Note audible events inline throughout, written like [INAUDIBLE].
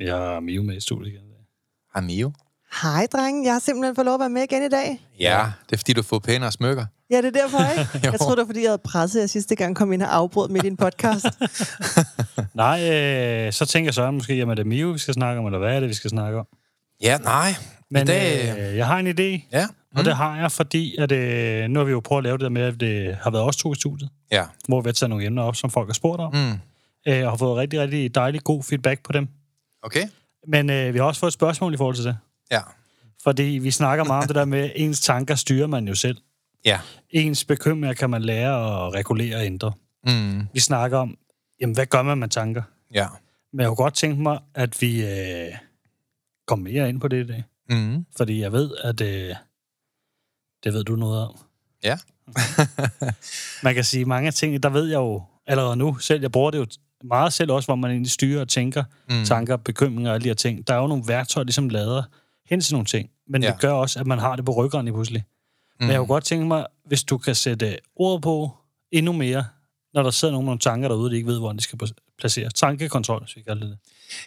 Vi har Mio med i studiet igen. Hej Mio. Hej, drenge. Jeg har simpelthen fået lov at være med igen i dag. Ja, det er fordi, du får pænere smykker. Ja, det er derfor, ikke? [LAUGHS] jeg troede, det var, fordi jeg havde presset jer sidste gang, kom ind og afbrød midt i en podcast. [LAUGHS] Nej, øh, så tænker Søren måske, jamen er det Mio, vi skal snakke om, eller hvad er det, vi skal snakke om? Ja, nej. Men I dag... øh, jeg har en idé, ja. og det har jeg, fordi at, øh, nu har vi jo prøvet at lave det der med, at det har været os to i studiet, Ja. hvor vi har taget nogle emner op, som folk har spurgt om, Mm. øh, og har fået rigtig, rigtig dejlig god feedback på dem. Okay. Men øh, vi har også fået et spørgsmål i forhold til det. Ja. Fordi vi snakker meget om det der med, [LAUGHS] ens tanker styrer man jo selv. Ja. Ens bekymringer kan man lære at regulere og ændre. Mm. Vi snakker om, jamen, hvad gør man med tanker? Ja. Men jeg kunne godt tænke mig, at vi øh, kommer mere ind på det i dag. Mm. Fordi jeg ved, at øh, det ved du noget om. Ja. [LAUGHS] Man kan sige mange ting, der ved jeg jo allerede nu selv. Jeg bruger det jo meget selv også, hvor man egentlig styrer og tænker mm. tanker, bekymringer og alle de her ting. Der er jo nogle værktøjer, ligesom lader hen til nogle ting. Men Ja. det gør også, at man har det på ryggen i pludselig. Mm. Men jeg kunne godt tænke mig, hvis du kan sætte ord på endnu mere, når der sidder nogle, nogle tanker derude, de ikke ved, hvor de skal placere. Tankekontrol, hvis vi kalder det.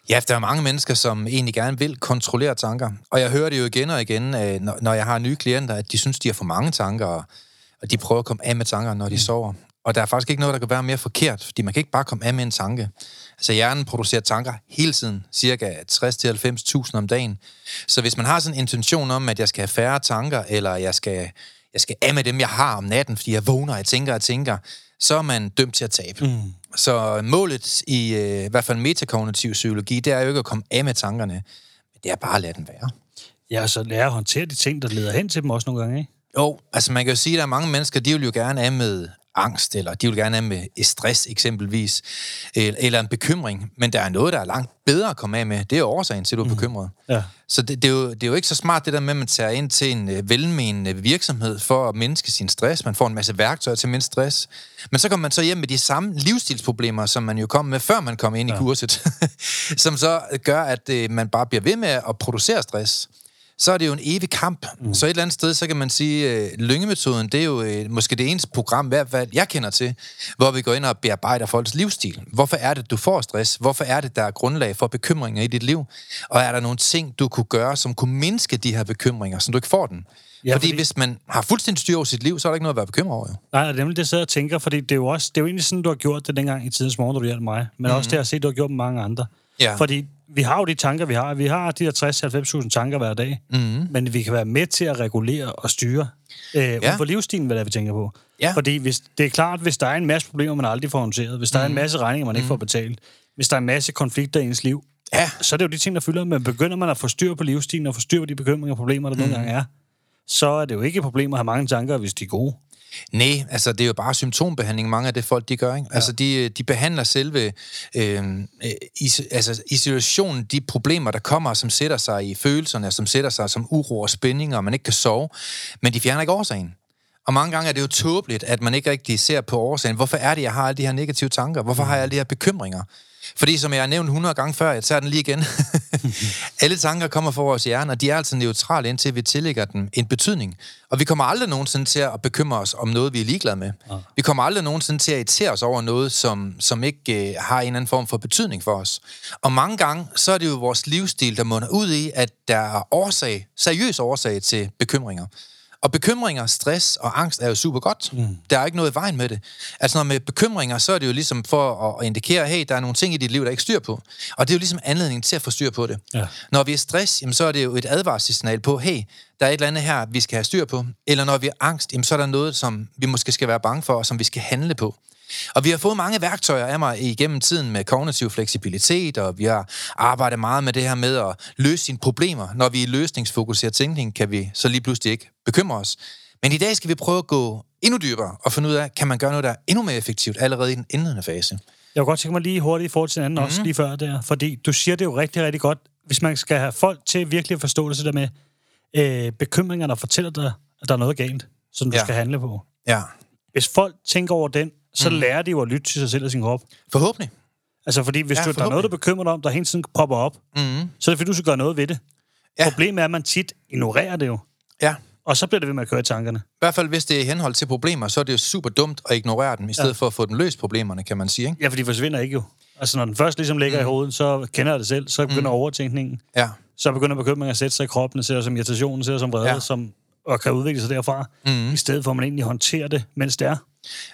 Ja, der er mange mennesker, som egentlig gerne vil kontrollere tanker. Og jeg hører det jo igen og igen, øh, når jeg har nye klienter, at de synes, de har for mange tanker, og- og de prøver at komme af med tanker, når de sover. Og der er faktisk ikke noget, der kan være mere forkert, fordi man kan ikke bare komme af med en tanke. Altså hjernen producerer tanker hele tiden, cirka 60-90.000 om dagen. Så hvis man har sådan en intention om, at jeg skal have færre tanker, eller jeg skal, jeg skal af med dem, jeg har om natten, fordi jeg vågner, jeg tænker og tænker, så er man dømt til at tabe. Mm. Så målet i, øh, i hvert fald metakognitiv psykologi, det er jo ikke at komme af med tankerne, men det er bare at lade den være. Ja, og så lære at håndtere de ting, der leder hen til dem også nogle gange, ikke? Jo, altså man kan jo sige, at der er mange mennesker, de vil jo gerne af med angst, eller de vil gerne af med stress eksempelvis, eller, en bekymring. Men der er noget, der er langt bedre at komme af med. Det er årsagen til, at du er bekymret. Ja. Så det, det, er jo, det er jo ikke så smart, det der med, at man tager ind til en øh, velmenende virksomhed for at mindske sin stress. Man får en masse værktøjer til at mindske stress. Men så kommer man så hjem med de samme livsstilsproblemer, som man jo kom med, før man kom ind i kurset. [LAUGHS] som så gør, at øh, man bare bliver ved med at producere stress så er det jo en evig kamp. Mm. Så et eller andet sted, så kan man sige, at lyngemetoden, det er jo øh, måske det eneste program, hvert fald jeg kender til, hvor vi går ind og bearbejder folks livsstil. Hvorfor er det, du får stress? Hvorfor er det, der er grundlag for bekymringer i dit liv? Og er der nogle ting, du kunne gøre, som kunne mindske de her bekymringer, så du ikke får den? Ja, fordi, fordi hvis man har fuldstændig styr over sit liv, så er der ikke noget at være bekymret over. Jo. Nej, det er nemlig det, jeg sidder og tænker, fordi det er jo også, det er jo egentlig sådan, du har gjort det dengang i tidens morgen, du hjalp mig. Men mm-hmm. også det, jeg har set, du har gjort med mange andre. Ja. Fordi vi har jo de tanker, vi har. Vi har de der 60-90.000 tanker hver dag. Mm-hmm. Men vi kan være med til at regulere og styre øh, ja. for livsstilen, hvad det er, vi tænker på. Ja. Fordi hvis, det er klart, hvis der er en masse problemer, man aldrig får håndteret, hvis der mm. er en masse regninger, man ikke får betalt, hvis der er en masse konflikter i ens liv, Ja. så er det jo de ting, der fylder. Men begynder man at få styr på livsstilen og få styr på de bekymringer og problemer, der mm. nogle gange er, så er det jo ikke et problem at have mange tanker, hvis de er gode. Nej, altså det er jo bare symptombehandling, mange af det folk, de gør. Ikke? Ja. Altså de, de behandler selve øh, øh, is, altså isolationen, de problemer, der kommer, som sætter sig i følelserne, som sætter sig som uro og spændinger, og man ikke kan sove, men de fjerner ikke årsagen. Og mange gange er det jo tåbeligt, at man ikke rigtig ser på årsagen. Hvorfor er det, jeg har alle de her negative tanker? Hvorfor har jeg alle de her bekymringer? Fordi som jeg har nævnt 100 gange før, jeg tager den lige igen. [LAUGHS] [LAUGHS] Alle tanker kommer fra vores hjerne, og de er altså neutrale, indtil vi tillægger dem en betydning. Og vi kommer aldrig nogensinde til at bekymre os om noget, vi er ligeglade med. Ja. Vi kommer aldrig nogensinde til at irritere os over noget, som, som ikke øh, har en eller anden form for betydning for os. Og mange gange, så er det jo vores livsstil, der munder ud i, at der er årsag, seriøs årsag til bekymringer. Og bekymringer, stress og angst er jo super godt. Mm. Der er ikke noget i vejen med det. Altså når med bekymringer, så er det jo ligesom for at indikere, hey, der er nogle ting i dit liv, der er ikke styr på. Og det er jo ligesom anledning til at få styr på det. Ja. Når vi er stress, jamen, så er det jo et advarselssignal på, hey, der er et eller andet her, vi skal have styr på. Eller når vi er angst, jamen, så er der noget, som vi måske skal være bange for, og som vi skal handle på. Og vi har fået mange værktøjer af mig igennem tiden med kognitiv fleksibilitet, og vi har arbejdet meget med det her med at løse sine problemer. Når vi er løsningsfokuseret tænkning, kan vi så lige pludselig ikke bekymre os. Men i dag skal vi prøve at gå endnu dybere og finde ud af, kan man gøre noget, der er endnu mere effektivt allerede i den indledende fase. Jeg kunne godt tænke mig lige hurtigt i forhold til den anden mm. også lige før der, fordi du siger det jo rigtig, rigtig godt. Hvis man skal have folk til virkelig at forstå det, så der med øh, bekymringer, der fortæller dig, at der er noget galt, som du Ja. skal handle på. Ja, Hvis folk tænker over den, så mm. lærer de jo at lytte til sig selv og sin krop. forhåbentlig. Altså, fordi hvis Ja, du, der er noget, du bekymrer dig om, der hele tiden popper op, Mm. så er det fordi, du skal gøre noget ved det. Ja. Problemet er, at man tit ignorerer det jo. Ja, Og så bliver det ved med at køre i tankerne. I hvert fald, hvis det er i henhold til problemer, så er det jo super dumt at ignorere dem, i stedet ja. for at få dem løst problemerne, kan man sige. Ikke? Ja, for de forsvinder ikke jo. Altså, når den først ligesom ligger mm. i hovedet, så kender jeg det selv. Så begynder mm. overtænkningen. Ja. Så begynder bekymringen at sætte sig i kroppen, ser som irritationen, ser som vrede, ja. som, og kan udvikle sig derfra. Mm. I stedet for, at man egentlig håndterer det, mens det er.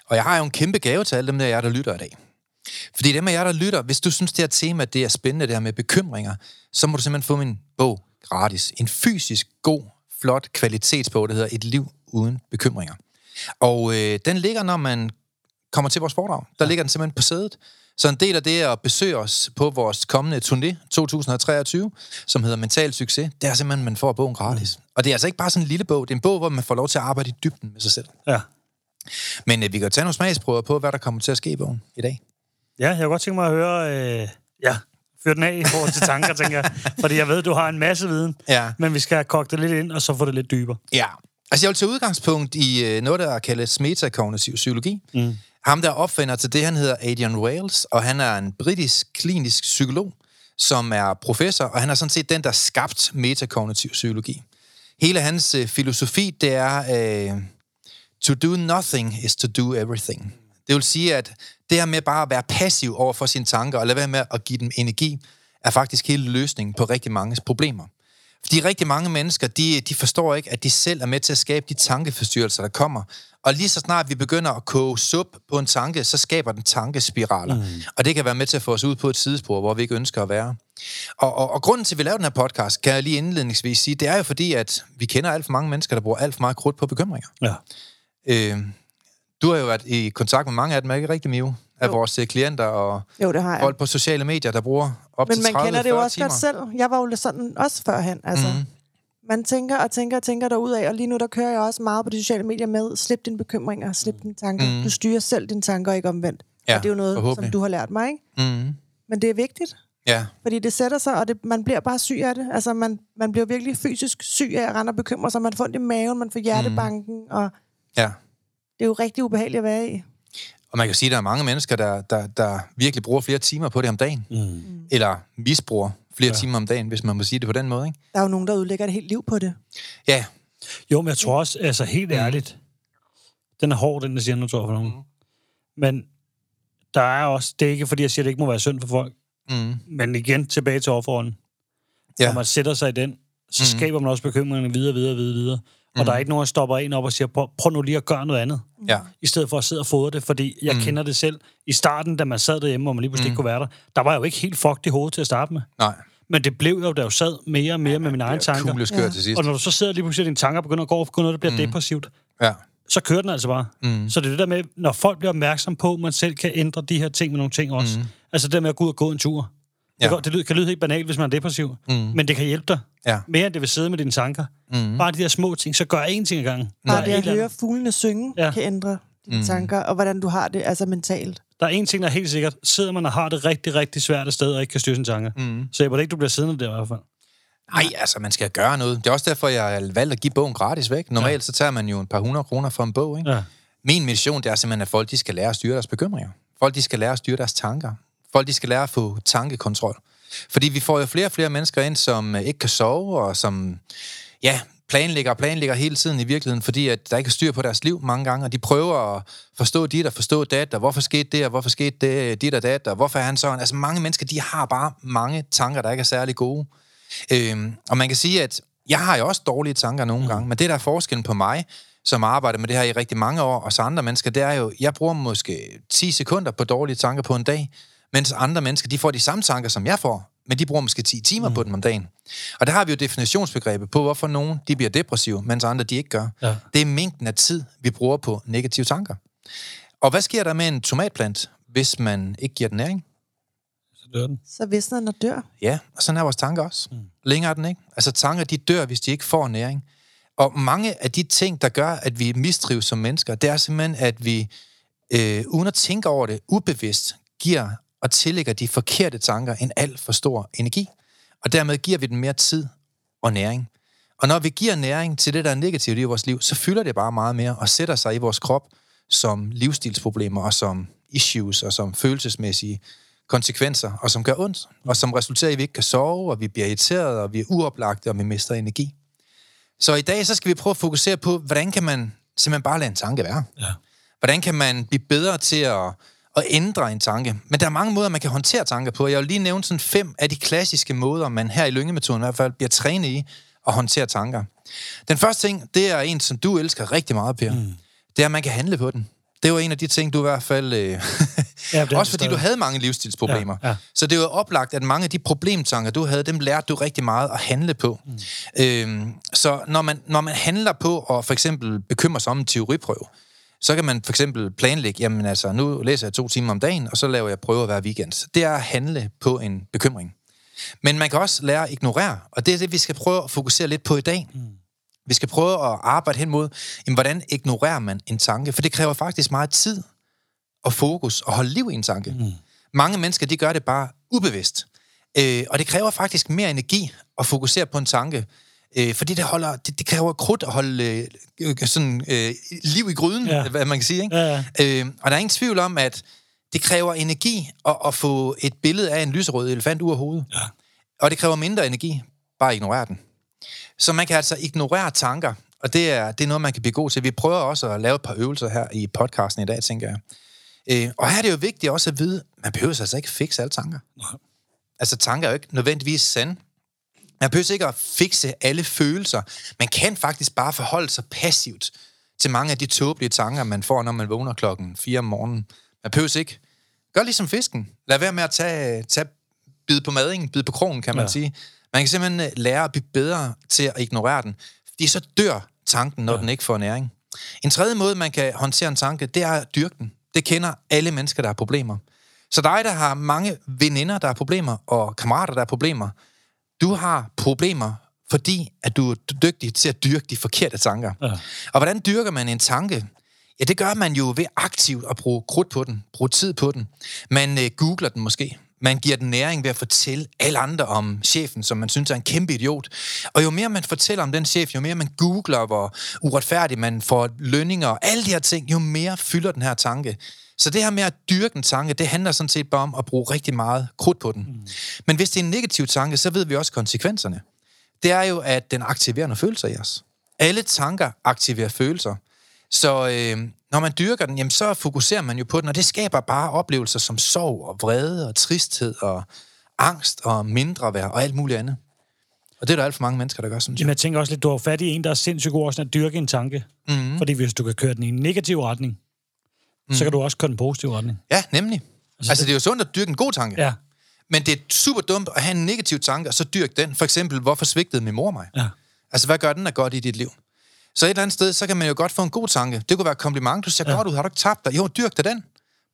Og jeg har jo en kæmpe gave til alle dem der, jer, der lytter i dag. Fordi dem af jer, der lytter, hvis du synes, det her tema det er spændende, det her med bekymringer, så må du simpelthen få min bog gratis. En fysisk, god, flot kvalitetsbog, der hedder Et liv uden bekymringer. Og øh, den ligger, når man kommer til vores foredrag. Der ligger den simpelthen på sædet. Så en del af det er at besøge os på vores kommende turné 2023, som hedder Mental Succes, det er simpelthen, at man får bogen gratis. Mm. Og det er altså ikke bare sådan en lille bog, det er en bog, hvor man får lov til at arbejde i dybden med sig selv. Ja. Men øh, vi kan tage nogle smagsprøver på, hvad der kommer til at ske i bogen i dag. Ja, jeg kunne godt tænke mig at høre... Øh, ja, fyr den af i forhold til tanker, tænker jeg. [LAUGHS] Fordi jeg ved, du har en masse viden. Ja. Men vi skal koge det lidt ind, og så få det lidt dybere. Ja. Altså, jeg vil tage udgangspunkt i øh, noget, der kaldes metakognitiv psykologi. Mm. Ham, der opfinder til det, han hedder Adrian Wales, og han er en britisk klinisk psykolog, som er professor, og han er sådan set den, der skabt metakognitiv psykologi. Hele hans øh, filosofi, det er, øh, to do nothing is to do everything. Det vil sige, at det her med bare at være passiv over for sine tanker, og lade være med at give dem energi, er faktisk hele løsningen på rigtig mange problemer. Fordi rigtig mange mennesker, de, de forstår ikke, at de selv er med til at skabe de tankeforstyrrelser, der kommer. Og lige så snart vi begynder at koge sup på en tanke, så skaber den tankespiraler. Mm. Og det kan være med til at få os ud på et sidespor, hvor vi ikke ønsker at være. Og, og, og grunden til, at vi laver den her podcast, kan jeg lige indledningsvis sige, det er jo fordi, at vi kender alt for mange mennesker, der bruger alt for meget krudt på bekymringer. Ja. Øh, du har jo været i kontakt med mange af dem, ikke rigtig, Mio? Af Jo. vores øh, klienter og Jo, det har jeg. folk på sociale medier, der bruger op Men til man 30 kender det jo 40 også timer. godt selv. Jeg var jo sådan også førhen. Altså, mm. Man tænker og tænker og tænker derudad, og lige nu der kører jeg også meget på de sociale medier med, slip dine bekymringer, slip dine tanker. Mm. Du styrer selv dine tanker, ikke omvendt. Ja, og det er jo noget, som du har lært mig, ikke? Mm. Men det er vigtigt, Ja, fordi det sætter sig, og det, man bliver bare syg af det. Altså, man, man bliver virkelig fysisk syg af at rende og bekymre sig. Man får ondt i maven, man får hjertebanken, mm. og ja. det er jo rigtig ubehageligt at være i. Og man kan sige, at der er mange mennesker, der, der, der virkelig bruger flere timer på det om dagen. Mm. Eller misbruger flere ja. Timer om dagen, hvis man må sige det på den måde. Ikke? Der er jo nogen, der udlægger et helt liv på det. Ja, Jo, men jeg tror også, altså helt ærligt, den er hård, den der siger, nu tror jeg for nogen. Men der er også, det er ikke fordi, jeg siger, at det ikke må være synd for folk, mm. men igen tilbage til offerrollen. Ja. Når man sætter sig i den, så Mhm. skaber man også bekymringerne videre, videre, videre, videre. Og der er ikke nogen, der stopper en op og siger, prøv, prøv nu lige at gøre noget andet. ja. I stedet for at sidde og fodre det, fordi jeg mm. kender det selv. I starten, da man sad derhjemme, hvor man lige pludselig mm. ikke kunne være der, der var jeg jo ikke helt fucked i hovedet til at starte med. Nej. Men det blev jo, da jeg sad mere og mere med mine egne tanker. Skør Ja. til sidst. Og når du så sidder lige pludselig, at dine tanker begynder at gå over for noget, der bliver mm. depressivt, Ja. så kører den altså bare. Mm. Så det er det der med, når folk bliver opmærksom på, at man selv kan ændre de her ting med nogle ting også. Mm. Altså det der med at gå ud og gå en tur. Ja. Ja. Det, kan- det lyder- kan lyde helt banalt, hvis man er depressiv, mm. men det kan hjælpe dig. Ja. Mere end det vil sidde med dine tanker. Mm. Bare de der små ting, så gør én ting ad gangen. Bare det et at høre fuglene synge, Ja. kan ændre dine mm. tanker, og hvordan du har det, altså mentalt. Der er en ting, der er helt sikkert. Sidder man og har det rigtig, rigtig svært et sted, og ikke kan styre sine tanker. Mm. Så jeg det ikke, du bliver siddende der i hvert fald. Nej, altså, man skal gøre noget. Det er også derfor, jeg har valgt at give bogen gratis væk. Normalt ja. så tager man jo et par hundrede kroner for en bog. Ikke? Ja. Min mission, det er simpelthen, at folk de skal lære at styre deres bekymringer. Folk de skal lære at styre deres tanker. Folk de skal lære at få tankekontrol. Fordi vi får jo flere og flere mennesker ind, som øh, ikke kan sove, og som ja, planlægger og planlægger hele tiden i virkeligheden, fordi at der ikke er styr på deres liv mange gange, og de prøver at forstå dit og forstå dat, og hvorfor skete det, og hvorfor skete det, dit og dat, og hvorfor er han sådan. Altså mange mennesker, de har bare mange tanker, der ikke er særlig gode. Øhm, og man kan sige, at Jeg har jo også dårlige tanker nogle gange, men det der er forskellen på mig, som arbejder med det her i rigtig mange år, og så andre mennesker, det er jo, jeg bruger måske 10 sekunder på dårlige tanker på en dag, mens andre mennesker, de får de samme tanker, som jeg får, men de bruger måske 10 timer mm. på dem om dagen. Og der har vi jo definitionsbegrebet på, hvorfor nogen de bliver depressive, mens andre de ikke gør. Ja. Det er mængden af tid, vi bruger på negative tanker. Og hvad sker der med en tomatplant, hvis man ikke giver den næring? Så dør den. Så visner den og dør. Ja, og sådan er vores tanker også. Mm. Længere er den ikke. Altså tanker, de dør, hvis de ikke får næring. Og mange af de ting, der gør, at vi mistrives som mennesker, det er simpelthen, at vi, øh, uden at tænke over det, ubevidst giver og tillægger de forkerte tanker en alt for stor energi. Og dermed giver vi den mere tid og næring. Og når vi giver næring til det, der er negativt i vores liv, så fylder det bare meget mere og sætter sig i vores krop som livsstilsproblemer og som issues og som følelsesmæssige konsekvenser, og som gør ondt, og som resulterer i, at vi ikke kan sove, og vi bliver irriteret, og vi er uoplagte, og vi mister energi. Så i dag så skal vi prøve at fokusere på, hvordan kan man simpelthen bare lade en tanke være? Ja. Hvordan kan man blive bedre til at, at ændre en tanke? Men der er mange måder, man kan håndtere tanker på. Jeg vil lige nævne sådan fem af de klassiske måder, man her i lyngemetoden i hvert fald bliver trænet i at håndtere tanker. Den første ting, det er en, som du elsker rigtig meget, Per. Mm. Det er, at man kan handle på den. Det var en af de ting, du i hvert fald... Øh, [LAUGHS] Ja, [LAUGHS] også fordi du havde mange livsstilsproblemer. Ja, ja. Så det var oplagt, at mange af de problemtanker, du havde, dem lærte du rigtig meget at handle på. Mm. Øhm, så når man, når man handler på at for eksempel bekymre sig om en teoriprøve, så kan man for eksempel planlægge, jamen altså, nu læser jeg to timer om dagen, og så laver jeg prøver hver weekend. Det er at handle på en bekymring. Men man kan også lære at ignorere, og det er det, vi skal prøve at fokusere lidt på i dag. Mm. Vi skal prøve at arbejde hen mod, jamen, hvordan ignorerer man en tanke? For det kræver faktisk meget tid og fokus og holde liv i en tanke. Mm. Mange mennesker, de gør det bare ubevidst. Øh, og det kræver faktisk mere energi at fokusere på en tanke, øh, fordi det, holder, det, det kræver krudt at holde øh, sådan, øh, liv i gryden, ja. Ja. hvad man kan sige. Ikke? Ja, Øh, og der er ingen tvivl om, at det kræver energi at, at få et billede af en lyserød elefant ud af hovedet. Ja. Og det kræver mindre energi, bare ignorere den. Så man kan altså ignorere tanker, og det er, det er noget, man kan blive god til. Vi prøver også at lave et par øvelser her i podcasten i dag, tænker jeg. Øh, og her er det jo vigtigt også at vide, man behøver altså ikke fikse alle tanker. Nej. Altså tanker er jo ikke nødvendigvis sande. Man behøver ikke at fikse alle følelser. Man kan faktisk bare forholde sig passivt til mange af de tåbelige tanker, man får, når man vågner klokken 4 om morgenen. Man behøver ikke. Gør ligesom fisken. Lad være med at tage, tage bid på madingen, bid på krogen, kan man ja. Sige. Man kan simpelthen øh, lære at blive bedre til at ignorere den. Fordi så dør tanken, når ja. den ikke får næring. En tredje måde, man kan håndtere en tanke, det er at dyrke den. Det kender alle mennesker, der har problemer. Så dig, der har mange veninder, der har problemer, og kammerater, der har problemer, du har problemer, fordi at du er dygtig til at dyrke de forkerte tanker. Ja. Og hvordan dyrker man en tanke? Ja, det gør man jo ved aktivt at bruge krudt på den, bruge tid på den. Man øh, googler den måske. Man giver den næring ved at fortælle alle andre om chefen, som man synes er en kæmpe idiot. Og jo mere man fortæller om den chef, jo mere man googler, hvor uretfærdigt man får lønninger og alle de her ting, jo mere fylder den her tanke. Så det her med at dyrke en tanke, det handler sådan set bare om at bruge rigtig meget krudt på den. Mm. Men hvis det er en negativ tanke, så ved vi også konsekvenserne. Det er jo, at den aktiverer nogle følelser i os. Alle tanker aktiverer følelser. Så øh, når man dyrker den, jamen, så fokuserer man jo på den, og det skaber bare oplevelser som sorg og vrede og tristhed og angst og mindre værd og alt muligt andet. Og det er der alt for mange mennesker, der gør, synes Men jeg. jeg tænker også lidt, du har fat i en, der er sindssygt god også at dyrke en tanke. Mm. Fordi hvis du kan køre den i en negativ retning, mm. så kan du også køre den i en positiv retning. Ja, nemlig. Altså, det er jo sundt at dyrke en god tanke. Ja. Men det er super dumt at have en negativ tanke, og så dyrke den. For eksempel, hvorfor svigtede min mor mig? Ja. Altså, hvad gør den af godt i dit liv? Så et eller andet sted, så kan man jo godt få en god tanke. Det kunne være et kompliment. Du ser ja. godt ud. Har du ikke tabt dig? Jo, dyrk da den.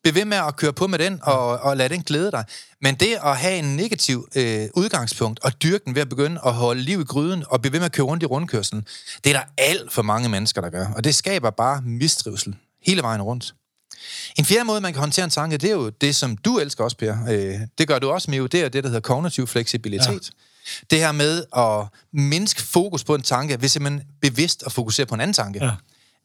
Bliv ved med at køre på med den, og, og lad den glæde dig. Men det at have en negativ øh, udgangspunkt, og dyrke den ved at begynde at holde liv i gryden, og blive ved med at køre rundt i rundkørslen, det er der alt for mange mennesker, der gør. Og det skaber bare mistrivsel hele vejen rundt. En fjerde måde, man kan håndtere en tanke, det er jo det, som du elsker også, Per. Øh, det gør du også, Mio. Det er det, der hedder kognitiv fleksibilitet. Ja. Det her med at mindske fokus på en tanke, ved simpelthen bevidst at fokusere på en anden tanke. Ja.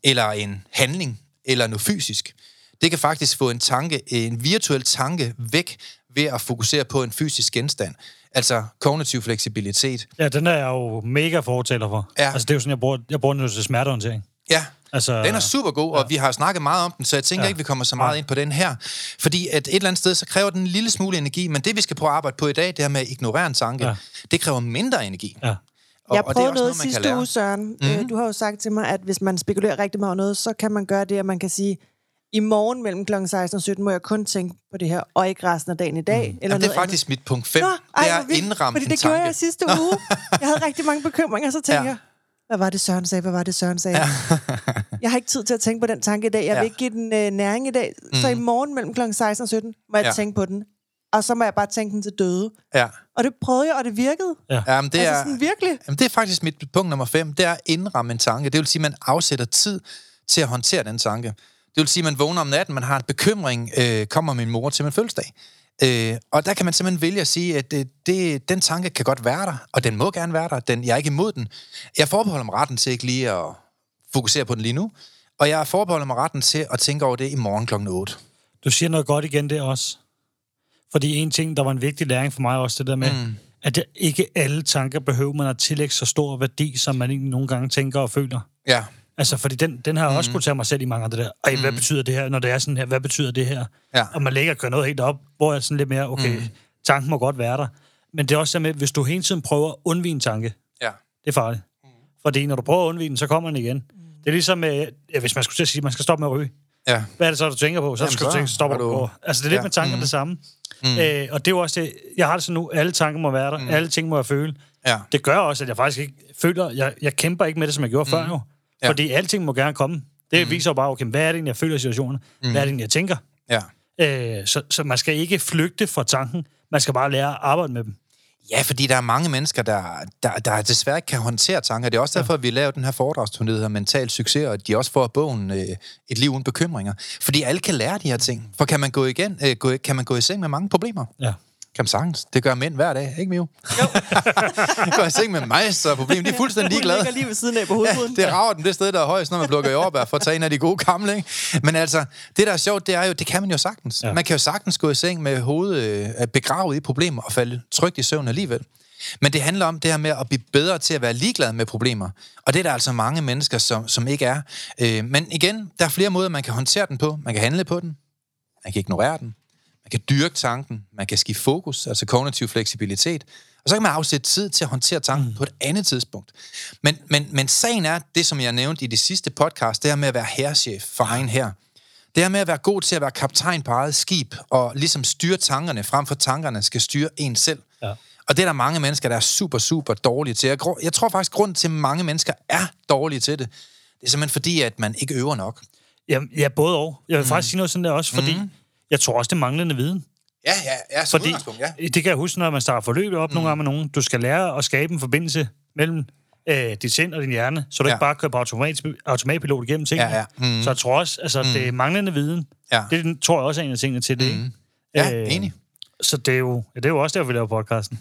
Eller en handling, eller noget fysisk. Det kan faktisk få en tanke, en virtuel tanke væk ved at fokusere på en fysisk genstand. Altså kognitiv fleksibilitet. Ja, den er jeg jo mega fortaler for. Ja. Altså, det er jo sådan, jeg bruger, jeg bruger den til smertehåndtering. Ja, Altså, Den er super god, og vi har snakket meget om den, så jeg tænker ja. Ja. ikke, vi kommer så meget ind på den her. Fordi at et eller andet sted, så kræver den en lille smule energi, men det vi skal prøve at arbejde på i dag, det her med at ignorere en tanke, ja. Ja. det kræver mindre energi. Ja. Og, jeg og det er prøvede også noget, man kan sidste uge, Søren. Mm-hmm. Du har jo sagt til mig, at hvis man spekulerer rigtig meget over noget, så kan man gøre det, at man kan sige, i morgen mellem kl. 16 og 17 må jeg kun tænke på det her, og ikke resten af dagen i dag. Mm. Eller Jamen, det er noget faktisk mit punkt 5. Nå, ej, det er vildt, indramme Fordi det tanke. gjorde jeg sidste uge. [LAUGHS] Jeg havde rigtig mange bekymringer, så tænkte Ja. ja. jeg, hvad var det Søren sagde, hvad var det Søren sagde? Ja. [LAUGHS] jeg har ikke tid til at tænke på den tanke i dag. Jeg vil Ja. ikke give den øh, næring i dag. Så i morgen mellem kl. 16 og 17 må jeg Ja. ja. tænke på den. Og så må jeg bare tænke den til døde. Ja. Og det prøvede jeg, og det virkede. Jamen, det altså er, sådan virkelig. Jamen, det er faktisk mit punkt nummer 5. Det er at indramme en tanke. Det vil sige, at man afsætter tid til at håndtere den tanke. Det vil sige, at man vågner om natten, man har en bekymring, øh, kommer min mor til min fødselsdag. Øh, og der kan man simpelthen vælge at sige, at det, det, den tanke kan godt være der, og den må gerne være der. Den, jeg er ikke imod den. Jeg forbeholder mig retten til ikke lige at fokusere på den lige nu, og jeg forbeholder mig retten til at tænke over det i morgen kl. 8. Du siger noget godt igen der også. Fordi en ting, der var en vigtig læring for mig også, det der med, mm. at det ikke alle tanker behøver man at tillægge så stor værdi, som man egentlig nogle gange tænker og føler. Ja, Altså, fordi den, den har jeg også kunne tage mig selv i mange af det der. Ej, hvad betyder det her, når det er sådan her? Hvad betyder det her? Ja. Og man lægger og kører noget helt op, hvor jeg sådan lidt mere, okay, mm. tanken må godt være der. Men det er også med, hvis du hele tiden prøver at undvige en tanke, ja. det er farligt. Mm. Fordi når du prøver at undvige den, så kommer den igen. Det er ligesom, øh, ja, hvis man skulle til at sige, at man skal stoppe med at ryge. ja. Hvad er det så, du tænker på? Så Jamen, skal du så tænke, stopper har du du- på. Altså, det er lidt Ja. med tanker mm. det samme. Mm. Øh, og det er jo også det, jeg har det sådan nu, alle tanker må være der, mm. alle ting må jeg føle. Ja. Det gør også, at jeg faktisk ikke føler, jeg, jeg kæmper ikke med det, som jeg gjorde mm. før jo. Ja. Fordi alting må gerne komme. Det mm. viser jo bare, okay, hvad er det egentlig, jeg føler i situationen? Mm. Hvad er det egentlig, jeg tænker? ja. Øh, så, så man skal ikke flygte fra tanken. Man skal bare lære at arbejde med dem. Ja, fordi der er mange mennesker, der, der, der desværre ikke kan håndtere tanker. Det er også derfor, at vi laver den her foredragsturné, der hedder Mental Succes, og de også får bogen øh, Et liv uden bekymringer. Fordi alle kan lære de her ting. For kan man gå, igen, øh, gå, kan man gå i seng med mange problemer? Ja. Kan man sagtens. Det gør mænd hver dag, ikke Mio? Jo. [LAUGHS] Går i seng med mig, så problemet. De er fuldstændig Hun ligeglade. ligger lige ved siden af på Ja, hovedpuden. det rager den det sted, der er højst, når man plukker jordbær, for at tage en af de gode gamle. Ikke? Men altså, det der er sjovt, det er jo, det kan man jo sagtens. Ja. Ja. Man kan jo sagtens gå i seng med hovedet øh, begravet i problemer og falde trygt i søvn alligevel. Men det handler om det her med at blive bedre til at være ligeglad med problemer. Og det er der altså mange mennesker, som, som ikke er. Øh, men igen, der er flere måder, man kan håndtere den på. Man kan handle på den. Man kan ignorere den. Man kan dyrke tanken. Man kan skifte fokus, altså kognitiv fleksibilitet. Og så kan man afsætte tid til at håndtere tanken mm. på et andet tidspunkt. Men, men, men sagen er, det som jeg nævnte i det sidste podcast, det her med at være herrechef for egen her. Det her med at være god til at være kaptajn på eget skib, og ligesom styre tankerne, frem for tankerne skal styre en selv. Ja. Og det er der mange mennesker, der er super, super dårlige til. Jeg, jeg tror faktisk, grund til, at mange mennesker er dårlige til det, det er simpelthen fordi, at man ikke øver nok. Ja, ja både og. Jeg vil mm. faktisk sige noget sådan der også, fordi mm. Jeg tror også, det er manglende viden. Ja, ja, ja, som Fordi ja. det kan jeg huske, når man starter forløbet op mm. nogle gange med nogen. Du skal lære at skabe en forbindelse mellem øh, dit sind og din hjerne, så du Ja. ikke bare kører på automat, automatpilot igennem tingene. Ja, ja. Mm. Så jeg tror også, altså, mm. det er manglende viden. Ja. Det tror jeg også er en af tingene til det. Mm. Ja, enig. Så det er, jo, ja, det er jo også derfor, vi laver podcasten.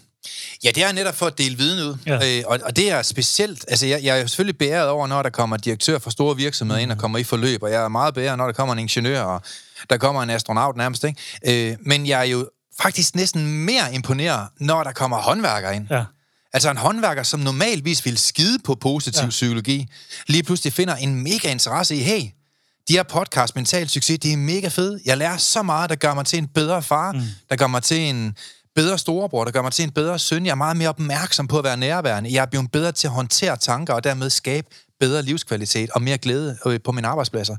Ja, det er netop for at dele viden ud. Ja. Øh, og, og det er specielt... Altså, jeg, jeg er jo selvfølgelig beæret over, når der kommer direktør fra store virksomheder ind og kommer i forløb, og jeg er meget beæret, når der kommer en ingeniør, og der kommer en astronaut nærmest, ikke? Øh, men jeg er jo faktisk næsten mere imponeret, når der kommer håndværkere ind. Ja. Altså en håndværker, som normalvis vil skide på positiv ja. Ja. psykologi, lige pludselig finder en mega interesse i, hey, de her podcast Mental Succes, de er mega fede. Jeg lærer så meget, der gør mig til en bedre far, mm. der gør mig til en bedre storebror, der gør mig til en bedre søn. Jeg er meget mere opmærksom på at være nærværende. Jeg er blevet bedre til at håndtere tanker og dermed skabe bedre livskvalitet og mere glæde øh, på mine arbejdspladser.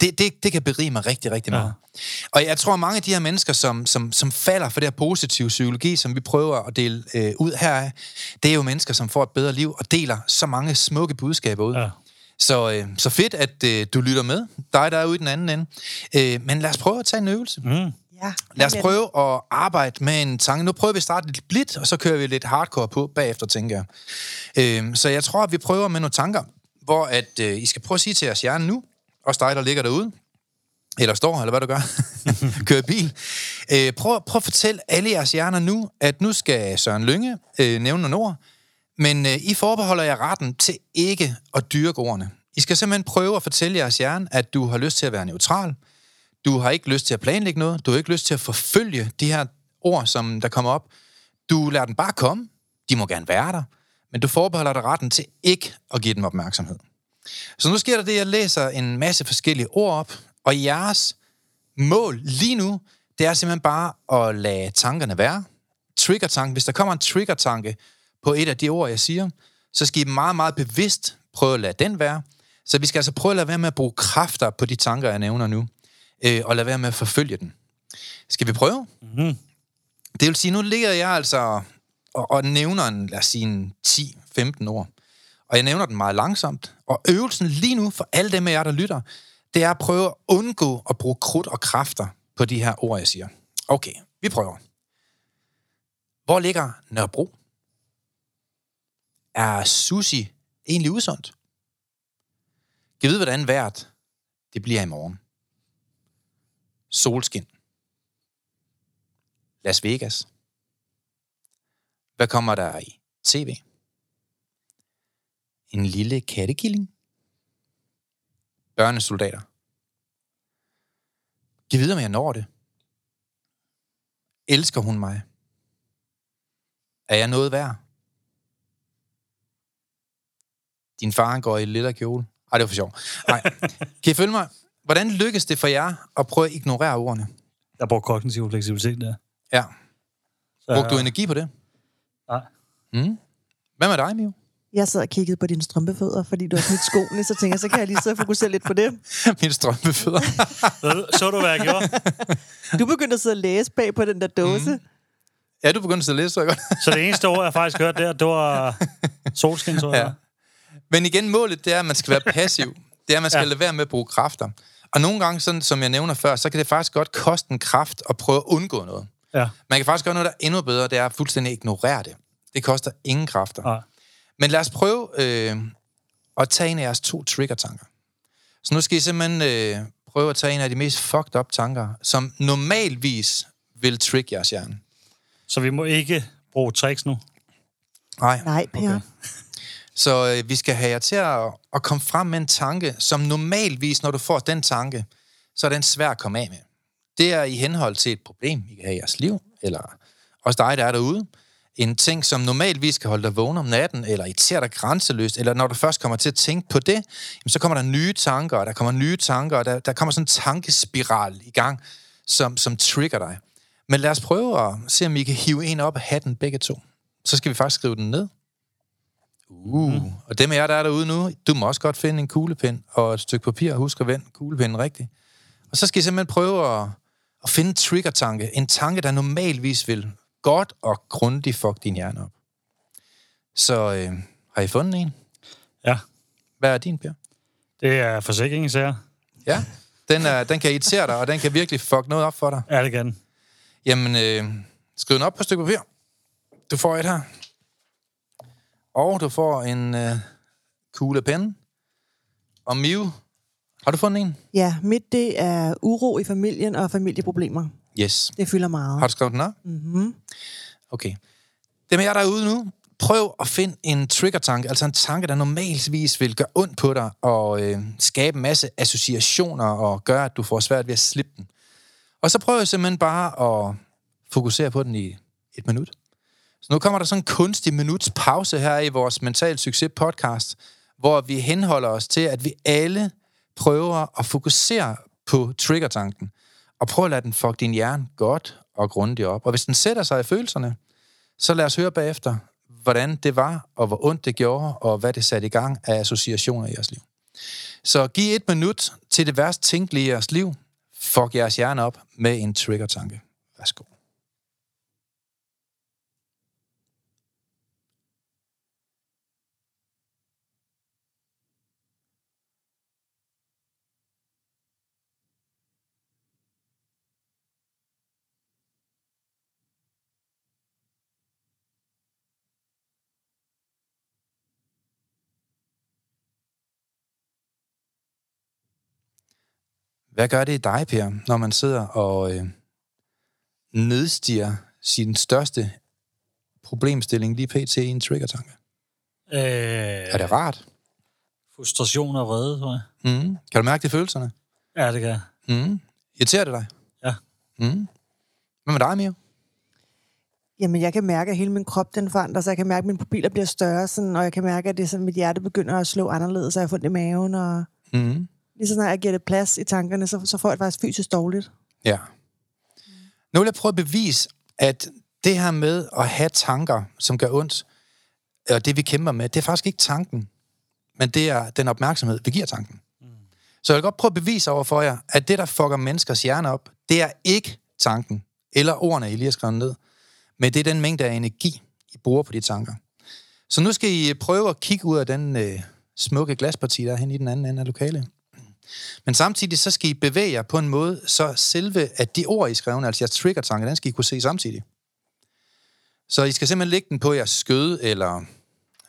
Det, det, det kan berige mig rigtig, rigtig meget. Ja. Og jeg tror, at mange af de her mennesker, som, som, som falder for det her positive psykologi, som vi prøver at dele øh, ud her af, det er jo mennesker, som får et bedre liv og deler så mange smukke budskaber ud. Ja. Så, øh, så fedt, at øh, du lytter med. Dig, der er ude i den anden ende. Øh, men lad os prøve at tage en øvelse. Mm. Ja, Lad os prøve at arbejde med en tanke. Nu prøver vi at starte lidt blidt, og så kører vi lidt hardcore på bagefter, tænker jeg. Øhm, så jeg tror, at vi prøver med nogle tanker, hvor at, øh, I skal prøve at sige til jeres hjerne nu, også dig, der ligger derude, eller står, eller hvad du gør, [LAUGHS] kører bil. Øh, prøv, prøv at fortælle alle jeres hjerner nu, at nu skal Søren Lynge øh, nævne nogle ord, men øh, I forbeholder jer retten til ikke at dyrke ordene. I skal simpelthen prøve at fortælle jeres hjerne, at du har lyst til at være neutral, du har ikke lyst til at planlægge noget. Du har ikke lyst til at forfølge de her ord, som der kommer op. Du lader den bare komme. De må gerne være der. Men du forbeholder dig retten til ikke at give dem opmærksomhed. Så nu sker der det, at jeg læser en masse forskellige ord op, og jeres mål lige nu, det er simpelthen bare at lade tankerne være. Trigger-tanke. Hvis der kommer en trigger-tanke på et af de ord, jeg siger, så skal I meget, meget bevidst prøve at lade den være. Så vi skal altså prøve at lade være med at bruge kræfter på de tanker, jeg nævner nu, øh, og lade være med at forfølge den. Skal vi prøve? Mhm. Det vil sige, nu ligger jeg altså og, og nævner en, lad os sige, en 10-15 ord. Og jeg nævner den meget langsomt. Og øvelsen lige nu for alle dem af jer, der lytter, det er at prøve at undgå at bruge krudt og kræfter på de her ord, jeg siger. Okay, vi prøver. Hvor ligger Nørrebro? Er sushi egentlig usundt? Kan vide, hvordan vejret det bliver i morgen? Solskin. Las Vegas. Hvad kommer der i tv? En lille kattekilling? Børnesoldater. Giv videre, om jeg når det. Elsker hun mig? Er jeg noget værd? Din far går i lille kjole. Ej, det var for sjov. Nej. Kan I følge mig? Hvordan lykkes det for jer at prøve at ignorere ordene? Jeg bruger kognitiv fleksibilitet der. Ja. Så, Brugte du energi på det? Nej. Mm. Hvad med dig, Mio? Jeg sad og kiggede på dine strømpefødder, fordi du har smidt skoene, så tænker jeg, så kan jeg lige sidde og fokusere lidt på det. [LAUGHS] Mine strømpefødder. Så, du, hvad jeg gjorde? [LAUGHS] Du begyndte at sidde og læse bag på den der dåse. Mm. ja, du begyndte at læse så godt. Så det eneste ord, jeg faktisk hørte der, det var solskin, tror jeg. Ja. Men igen, målet det er, at man skal være [LAUGHS] passiv. Det er, at man skal. Ja. lade være med at bruge kræfter. Og nogle gange, sådan, som jeg nævner før, så kan det faktisk godt koste en kraft at prøve at undgå noget. Ja. Man kan faktisk gøre noget, der er endnu bedre, det er at fuldstændig ignorere det. Det koster ingen kræfter. Nej. Men lad os prøve øh, at tage en af jeres to trigger-tanker. Så nu skal I simpelthen øh, prøve at tage en af de mest fucked up tanker, som normalvis vil trick jeres hjerne. Så vi må ikke bruge tricks nu. Nej. Nej, Per. Okay. Så øh, vi skal have jer til at, at komme frem med en tanke, som normalvis, når du får den tanke, så er den svær at komme af med. Det er i henhold til et problem, I kan have i jeres liv, eller også dig, der er derude. En ting, som normalvis kan holde dig vågen om natten, eller irritere dig grænseløst, eller når du først kommer til at tænke på det, jamen, så kommer der nye tanker, og der kommer nye tanker, og der, der kommer sådan en tankespiral i gang, som, som trigger dig. Men lad os prøve at se, om I kan hive en op af hatten begge to. Så skal vi faktisk skrive den ned. Uh, mm. og dem af jer, der er derude nu, du må også godt finde en kuglepen og et stykke papir. Husk at vende kuglepinden rigtigt. Og så skal I simpelthen prøve at, at finde en trigger-tanke. En tanke, der normalvis vil godt og grundigt fuck din hjerne op. Så øh, har I fundet en? Ja. Hvad er din, Per? Det er forsikringssager. Ja, den, er, den kan irritere dig, og den kan virkelig fuck noget op for dig. Ja, det kan den. Jamen, øh, skriv den op på et stykke papir. Du får et her. Og du får en øh, kugle pen. Og Miu, har du fundet en? Ja, mit det er uro i familien og familieproblemer. Yes. Det fylder meget. Har du skrevet den op? Mm-hmm. Okay. Dem af jer derude nu, prøv at finde en trigger-tanke, altså en tanke, der normalvis vil gøre ondt på dig, og øh, skabe en masse associationer, og gøre, at du får svært ved at slippe den. Og så prøv simpelthen bare at fokusere på den i et minut. Så nu kommer der sådan en kunstig minuts pause her i vores Mental Succes podcast, hvor vi henholder os til, at vi alle prøver at fokusere på triggertanken, og prøv at lade den fuck din hjerne godt og grundigt op. Og hvis den sætter sig i følelserne, så lad os høre bagefter, hvordan det var, og hvor ondt det gjorde, og hvad det satte i gang af associationer i jeres liv. Så giv et minut til det værst tænkelige i jeres liv. Fuck jeres hjerne op med en trigger-tanke. Værsgo. Hvad gør det i dig, Per, når man sidder og øh, nedstiger sin største problemstilling lige pt. i en trigger-tanke? Øh, Er det rart? Frustration og vrede, tror jeg. Mm. Kan du mærke de følelserne? Ja, det kan jeg. Mm. Irriterer det dig? Ja. Mm. Hvad med dig, Mio? Jamen, jeg kan mærke, at hele min krop den forandrer sig. Jeg kan mærke, at mine pupiller bliver større, sådan, og jeg kan mærke, at det er sådan, mit hjerte begynder at slå anderledes, og jeg har fundet i maven, og Mm lige så snart jeg giver det plads i tankerne, så, så får jeg det faktisk fysisk dårligt. Ja. Nu vil jeg prøve at bevise, at det her med at have tanker, som gør ondt, og det vi kæmper med, det er faktisk ikke tanken, men det er den opmærksomhed, vi giver tanken. Mm. Så jeg vil godt prøve at bevise over for jer, at det, der fucker menneskers hjerne op, det er ikke tanken, eller ordene, I lige har skrevet ned, men det er den mængde af energi, I bruger på de tanker. Så nu skal I prøve at kigge ud af den øh, smukke glasparti, der er hen i den anden ende af lokalet. Men samtidig så skal I bevæge jer på en måde, så selve at de ord, I skrev, altså jeres trigger-tanker, den skal I kunne se samtidig. Så I skal simpelthen lægge den på jeres skøde, eller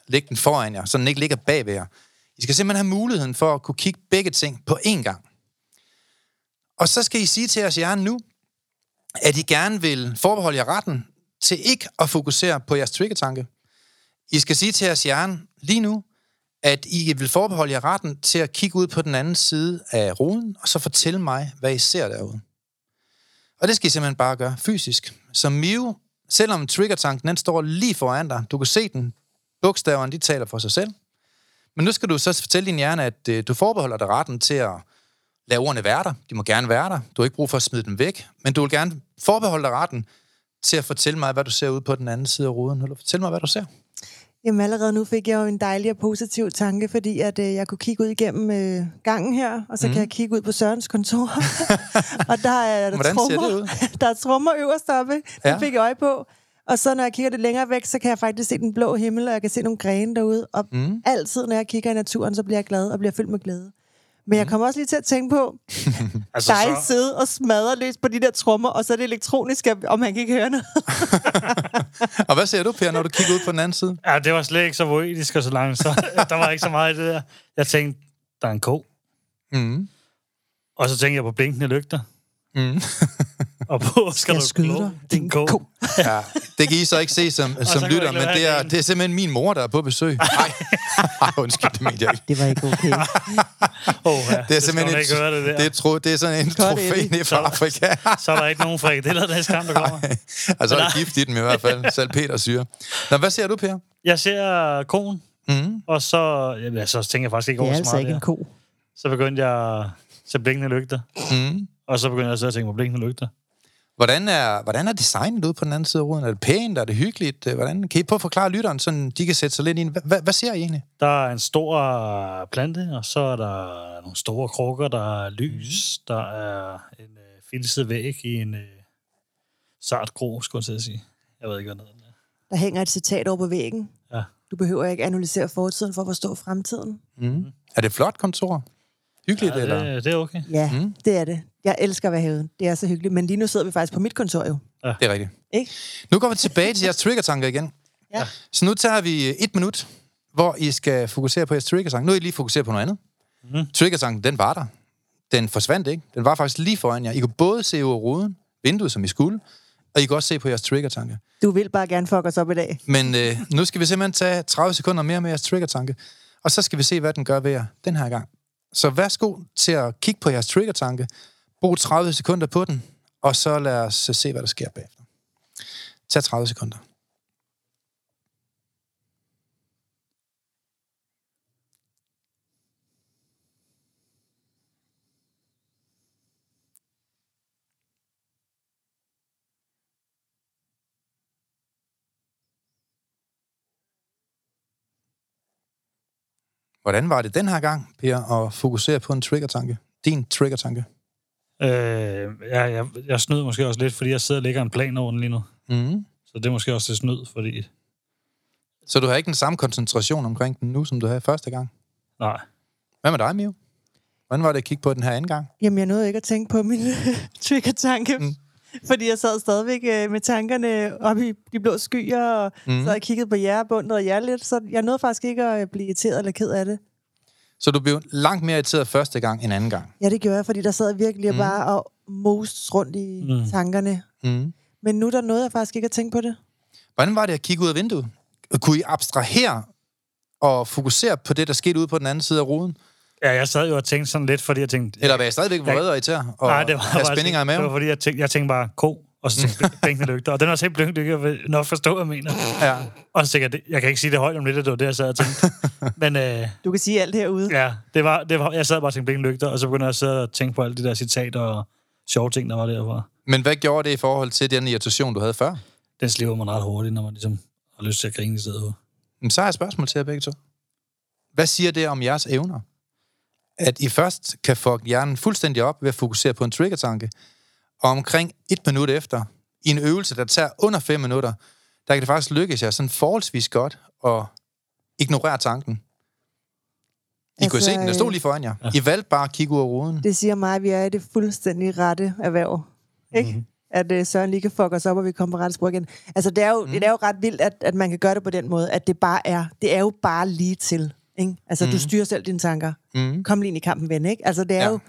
lægge den foran jer, så den ikke ligger bag ved jer. I skal simpelthen have muligheden for at kunne kigge begge ting på én gang. Og så skal I sige til jeres hjerne nu, at I gerne vil forbeholde jer retten til ikke at fokusere på jeres trigger-tanke. I skal sige til jeres hjerne lige nu, at I vil forbeholde jer retten til at kigge ud på den anden side af roden, og så fortælle mig, hvad I ser derude. Og det skal I simpelthen bare gøre fysisk. Så Miu, selvom triggertanken den står lige foran dig, du kan se den, bogstaverne de taler for sig selv, men nu skal du så fortælle din hjerne, at øh, du forbeholder dig retten til at lade ordene være der. De må gerne være der. Du har ikke brug for at smide dem væk, men du vil gerne forbeholde dig retten til at fortælle mig, hvad du ser ud på den anden side af ruden. Vil du fortælle mig, hvad du ser? Jamen allerede nu fik jeg jo en dejlig og positiv tanke, fordi at øh, jeg kunne kigge ud igennem øh, gangen her, og så mm. kan jeg kigge ud på Sørens kontor. [LAUGHS] og der er der Hvordan ud? [LAUGHS] der er trommer øverst oppe. Det Ja. fik jeg øje på. Og så når jeg kigger lidt længere væk, så kan jeg faktisk se den blå himmel, og jeg kan se nogle grene derude. Og Mm. altid, når jeg kigger i naturen, så bliver jeg glad og bliver fyldt med glæde. Men jeg kommer også lige til at tænke på, [LAUGHS] Altså, dig så, sidde og smadre løs på de der trommer, og så er det elektronisk, om han kan ikke høre noget. [LAUGHS] Og hvad ser du, Per, når du kigger ud på den anden side? ja, det var slet ikke så poetisk og så langt, så [LAUGHS] der var ikke så meget i det der. Jeg tænkte, der er en ko. Mm. Og så tænkte jeg på blinkende lygter. Mm. Og på, skal, jeg du skyde glo- dig, din ko. ko? Ja, det kan I så ikke se som, som lytter, men det er, det er simpelthen min mor, der er på besøg. Nej, Ej, undskyld, det mente jeg ikke. Det var ikke okay. Oh, ja. Det er skal simpelthen hun et, ikke høre det der. det er, tro, det er sådan en trofæ fra Så- Afrika. Så er der ikke nogen frikadeller næste gang, der kommer. altså, er der gift i dem i hvert fald. [LAUGHS] Salpetersyre. Nå, hvad ser du, Per? Jeg ser konen, Mm. og så, jamen, så tænker jeg faktisk ikke Det er over så altså meget ikke en der. ko. Så begyndte jeg at se blinkende lygter. Mm. Og så begyndte jeg så at tænke på blinkende lygter. Hvordan er, hvordan er designet ude på den anden side af ruden? Er det pænt? Er det hyggeligt? Øh, Hvordan? Kan I prøve at forklare lytteren, så de kan sætte sig lidt ind? Hvad, hvad, ser I egentlig? Der er en stor plante, og så er der nogle store krukker, der er lys. Der er en øh, filset væg i en øh, sart grå, skulle jeg sige. Jeg ved ikke, hvad den hedder. Der hænger et citat over på væggen. Ja. Du behøver ikke analysere fortiden for at forstå fremtiden. Mm. Er det et flot kontor? Hyggeligt, Ja, eller? det, det er okay. Ja, mm. det er det. Jeg elsker at være herude. Det er så hyggeligt. Men lige nu sidder vi faktisk på mit kontor jo. Det er rigtigt. Ikke? Nu går vi tilbage til jeres triggertanker igen. Ja. Så nu tager vi øh, et minut, hvor I skal fokusere på jeres triggertank. Nu er I lige fokusere på noget andet. Mhm. Mm. Triggertanken, den var der. Den forsvandt ikke. Den var faktisk lige foran jer. I kunne både se af ruden, vinduet, som I skulle, og I kan også se på jeres triggertanke. Du vil bare gerne fuck os op i dag. Men øh, nu skal vi simpelthen tage 30 sekunder mere med jeres triggertanke, og så skal vi se, hvad den gør ved jer den her gang. Så værsgo til at kigge på jeres triggertanke, brug 30 sekunder på den, og så lad os øh, se, hvad der sker bagefter. Tag 30 sekunder. Hvordan var det den her gang, Per, at fokusere på en triggertanke? Din triggertanke. Øh, ja, jeg, jeg snyder måske også lidt, fordi jeg sidder og lægger en plan over den lige nu. Mm. Så det er måske også lidt snyd, fordi... Så du har ikke den samme koncentration omkring den nu, som du havde første gang? Nej. Hvad med dig, Mio? Hvordan var det at kigge på den her anden gang? Jamen, jeg nåede ikke at tænke på min [LAUGHS] trigger-tanke. Mm. Fordi jeg sad stadigvæk øh, med tankerne oppe i de blå skyer, og Mm. så jeg kiggede på jer, bundet jer lidt, så jeg nåede faktisk ikke at blive irriteret eller ked af det. Så du blev langt mere irriteret første gang end anden gang? Ja, det gjorde jeg, fordi der sad virkelig Mm. bare og most rundt i Mm. tankerne. Mm. Men nu der nåede jeg faktisk ikke at tænke på det. Hvordan var det at kigge ud af vinduet? Kunne I abstrahere og fokusere på det, der skete ude på den anden side af ruden? Ja, jeg sad jo og tænkte sådan lidt, fordi jeg tænkte... Eller var jeg stadigvæk vred og irriteret? Og Nej, det var spændinger i ikke. Det var maven? fordi, jeg tænkte, jeg tænkte bare ko, og så tænkte jeg blinkende lygter. Og den var simpelthen blinkende lygter, jeg vil nok forstå, hvad jeg mener. Ja. Og så tænkte jeg, jeg kan ikke sige det højt om lidt, at det var det, jeg sad og tænkte. Men øh, Du kan sige alt herude. ja, det var, det var, jeg sad bare og tænkte blinkende lygter, og så begyndte jeg at sidde og tænke på alle de der citater og sjove ting, der var derfra. Men hvad gjorde det i forhold til den irritation, du havde før? Den sliver man ret hurtigt, når man ligesom har lyst til at grine i stedet for. Men så har jeg et spørgsmål til jer begge to. Hvad siger det om jeres evner? At I først kan få hjernen fuldstændig op ved at fokusere på en triggertanke, og omkring et minut efter, i en øvelse, der tager under 5 minutter, der kan det faktisk lykkes jer sådan forholdsvis godt at ignorere tanken. I altså, kunne se den, der stod lige foran jer. Ja. I valgte bare at kigge ud af ruden. Det siger mig, at vi er i det fuldstændig rette erhverv. Ikke? Mhm. Mm-hmm. At uh, Søren lige kan fuck os op, og vi kommer på rette spor igen. Altså, det er jo, mm. det er jo ret vildt, at, at man kan gøre det på den måde, at det bare er, det er jo bare lige til. Ikke? Altså, mm. du styrer selv dine tanker. Mm. Kom lige ind i kampen, ven, ikke? Altså, det er ja. jo...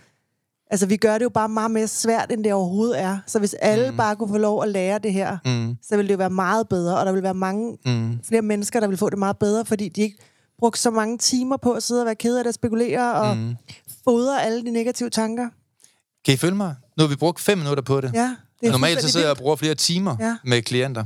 Altså, vi gør det jo bare meget mere svært, end det overhovedet er. Så hvis alle mm. bare kunne få lov at lære det her, Mm. så ville det jo være meget bedre, og der ville være mange Mm. flere mennesker, der ville få det meget bedre, fordi de ikke brugte så mange timer på at sidde og være ked af det, og spekulere og mm. fodre alle de negative tanker. Kan I følge mig? Nu har vi brugt fem minutter på det. Ja, det er Normalt så sidder jeg og bruger flere timer ja. Ja. med klienter.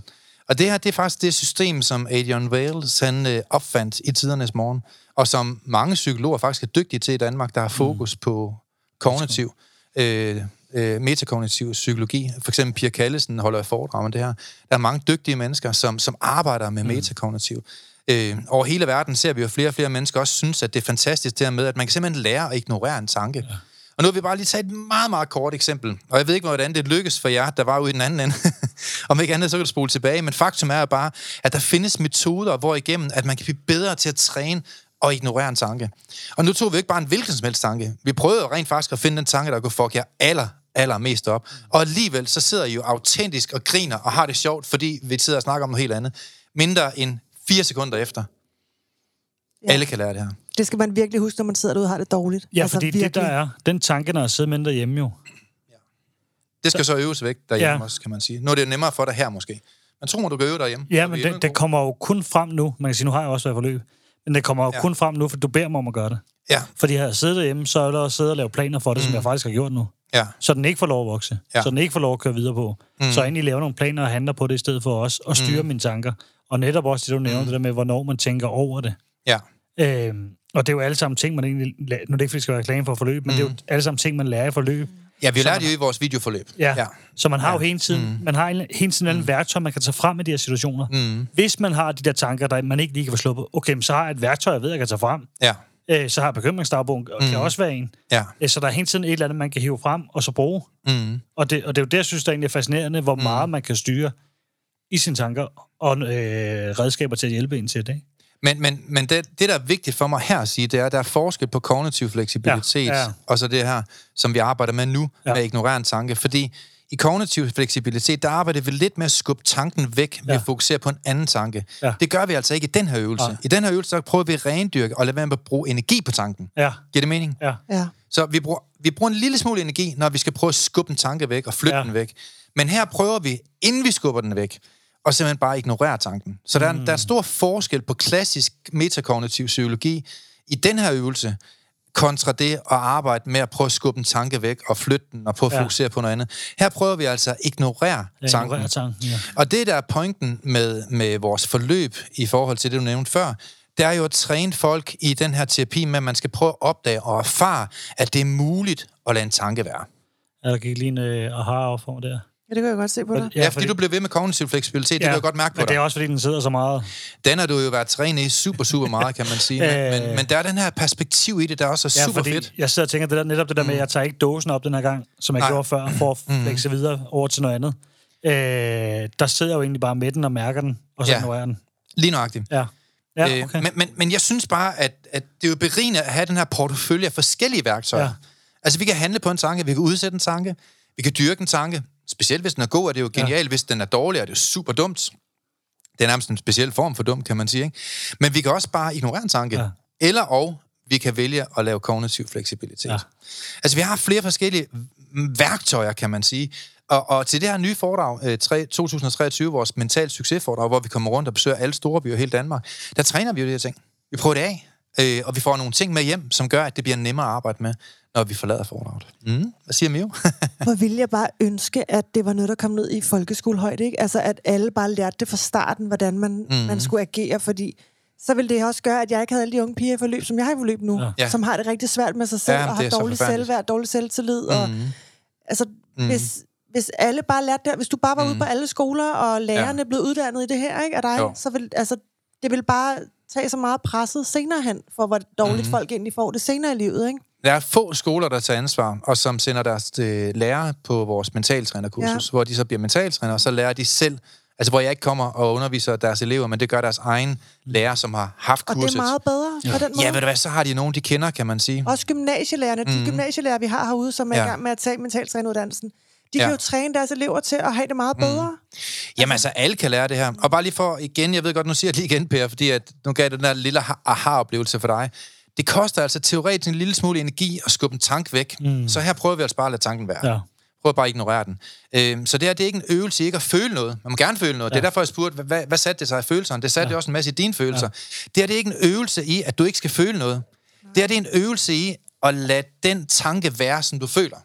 Og det her, det er faktisk det system, som Adrian Wales han øh, opfandt i tidernes morgen, og som mange psykologer faktisk er dygtige til i Danmark, der har fokus mm. på kognitiv, øh, øh, metakognitiv psykologi. For eksempel Pia Kallesen holder foredrag om det her. Der er mange dygtige mennesker, som, som arbejder med mm. metakognitiv. Øh, over hele verden ser vi jo flere og flere mennesker også synes, at det er fantastisk det her med, at man kan simpelthen lære at ignorere en tanke. Ja. Og nu har vi bare lige taget et meget, meget kort eksempel. Og jeg ved ikke, hvordan det lykkes for jer, der var ude i den anden ende. [LAUGHS] Om ikke andet, så kan du spole tilbage. Men faktum er bare, at der findes metoder, hvor igennem, at man kan blive bedre til at træne og ignorere en tanke. Og nu tog vi ikke bare en hvilken som helst tanke. Vi prøvede rent faktisk at finde den tanke, der kunne fuck jer aller, aller mest op. Og alligevel, så sidder I jo autentisk og griner og har det sjovt, fordi vi sidder og snakker om noget helt andet. Mindre end fire sekunder efter. Ja. Ja. Alle kan lære det her. Det skal man virkelig huske, når man sidder derude og har det dårligt. Ja, altså, fordi det der er, den tanke, der er siddet mindre hjemme jo. Det skal så øves væk derhjemme Ja. også, kan man sige. Nu er det nemmere for dig her måske. Men tror du kan øve derhjemme? Ja, Så men det, det kommer jo kun frem nu. Man kan sige, nu har jeg også været i forløb. Men det kommer jo Ja. kun frem nu, for du beder mig om at gøre det. Ja, Fordi jeg har siddet derhjemme, så er der også siddet og lavet planer for det, mm. som jeg faktisk har gjort nu. ja. Så den ikke får lov at vokse. Ja. Så den ikke får lov at køre videre på. Mm. Så jeg egentlig laver nogle planer og handler på det, i stedet for også at styre mm. mine tanker. Og netop også det, du nævner, mm. det der med, hvornår man tænker over det. Ja, Øhm, og det er jo alle sammen ting, man egentlig... Nu er det ikke, fordi skal være reklame for forløb, men mm. det er jo alle sammen ting, man lærer i forløb. Ja vi lærte jo i vores videoforløb. Ja. ja. Så man har jo hele tiden, mm. man har en- hele tiden mm. værktøj, man kan tage frem i de her situationer. Mm. Hvis man har de der tanker, der man ikke lige kan få sluppet, okay, så har jeg et værktøj, jeg ved, jeg kan tage frem. Ja, Øh, så har jeg bekymringsdagbogen, og kan også være en. ja. Øh, Så der er hele tiden et eller andet, man kan hive frem og så bruge. Mm. Og det, og det er jo det, jeg synes, der egentlig er fascinerende, hvor mm. meget man kan styre i sine tanker og øh, redskaber til at hjælpe en til det. Ikke? Men, men, men det, det, der er vigtigt for mig her at sige, det er, at der er forskel på kognitiv fleksibilitet, Ja, ja. og så det her, som vi arbejder med nu, ja. Ja. med at ignorere en tanke. Fordi i kognitiv fleksibilitet, der arbejder vi lidt med at skubbe tanken væk ved Ja. at fokusere på en anden tanke. Ja. Det gør vi altså ikke i den her øvelse. Nej. I den her øvelse, så prøver vi at rendyrke og lade være med at bruge energi på tanken. Ja, Giver det mening? ja. Ja. Så vi bruger, vi bruger en lille smule energi, når vi skal prøve at skubbe en tanke væk og flytte ja. Ja. den væk. Men her prøver vi, inden vi skubber den væk, og simpelthen bare ignorere tanken. Så der, er, Mm. der er stor forskel på klassisk metakognitiv psykologi i den her øvelse, kontra det at arbejde med at prøve at skubbe en tanke væk og flytte den og prøve at Ja. fokusere på noget andet. Her prøver vi altså at ignorere Jeg tanken. ignorerer tanken. Ja. Og det, der er pointen med, med vores forløb i forhold til det, du nævnte før, det er jo at træne folk i den her terapi med, at man skal prøve at opdage og erfare, at det er muligt at lade en tanke være. Ja, der gik lige en øh, aha op for der. Ja, det kan jeg godt se på dig. Ja, fordi du bliver ved med kognitiv fleksibilitet, det kan jeg godt mærke på men det er dig. også, fordi den sidder så meget. Den har du jo været trænet i super, super meget, kan man sige. Men, [LAUGHS] men, men der er den her perspektiv i det, der også er Ja, super fordi fedt. jeg sidder og tænker det der, netop det der med, at jeg tager ikke dåsen op den her gang, som jeg Nej. Gjorde før, for at flexe videre over til noget andet. Øh, der sidder jeg jo egentlig bare med den og mærker den, og så Ja. ja. ignorerer den. Lige nøjagtigt. Ja. Ja, okay. Øh, men, men, men jeg synes bare, at, at det er jo berigende at have den her portefølje af forskellige værktøjer. Ja. Ja. Altså, vi kan handle på en tanke, vi kan udsætte en tanke, vi kan dyrke en tanke. Specielt hvis den er god, er det jo genialt. Ja. Hvis den er dårlig, er det jo super dumt. Det er nærmest en speciel form for dum, kan man sige. Ikke? Men vi kan også bare ignorere en tanke. Ja. Eller og vi kan vælge at lave kognitiv fleksibilitet. Ja. Altså, vi har flere forskellige værktøjer, kan man sige. Og, og til det her nye foredrag, øh, tre- 2023, vores mental succesforedrag, hvor vi kommer rundt og besøger alle store byer i hele Danmark, der træner vi jo de her ting. Vi prøver det af, øh, og vi får nogle ting med hjem, som gør, at det bliver nemmere at arbejde med, når vi forlader foredraget. Mm. Hvad siger Mio? [LAUGHS] Hvor ville jeg bare ønske, at det var noget, der kom ned i folkeskolehøjde, ikke? Altså, at alle bare lærte det fra starten, hvordan man, mm. man skulle agere, fordi så ville det også gøre, at jeg ikke havde alle de unge piger i forløb, som jeg har i forløb nu, Ja. som har det rigtig svært med sig selv, Ja, og har dårlig selvværd, dårlig selvtillid, mm. og altså, mm. hvis, hvis alle bare lærte det, hvis du bare var mm. ude på alle skoler, og lærerne ja. blev uddannet i det her, ikke, af dig, Jo. så vil, altså, det vil bare tage så meget presset senere hen, for hvor dårligt mm. folk egentlig får det senere i livet, ikke? Der er få skoler, der tager ansvar, og som sender deres øh, lærere på vores mentaltrænerkursus, ja. hvor de så bliver mentaltræner, og så lærer de selv, altså hvor jeg ikke kommer og underviser deres elever, men det gør deres egen lærer, som har haft Og kurset. det er meget bedre ja. på den måde. Ja, ved du hvad, så har de nogen, de kender, kan man sige. Også gymnasielærerne, de gymnasielærer, vi har herude, som er Ja. i gang med at tage mentaltræneruddannelsen, de Ja. kan jo træne deres elever til at have det meget bedre. Jamen altså, alle kan lære det her. Og bare lige for igen, jeg ved godt, nu siger jeg det lige igen, Per, fordi at nu gav jeg den der lille aha- aha-oplevelse for dig. Det koster altså teoretisk en lille smule energi at skubbe en tank væk. Mm. Så her prøver vi altså bare at lade tanken være. Ja. Prøv bare at ignorere den. Øhm, så det her, det er ikke en øvelse i ikke at føle noget. Man må gerne føle noget. Ja. Det er derfor, jeg spurgte, hvad, hvad, hvad satte det sig i følelserne? Det satte ja. det også en masse i dine følelser. Ja. Det her, det er ikke en øvelse i, at du ikke skal føle noget. Det her, det er en øvelse i at lade den tanke være, som du føler.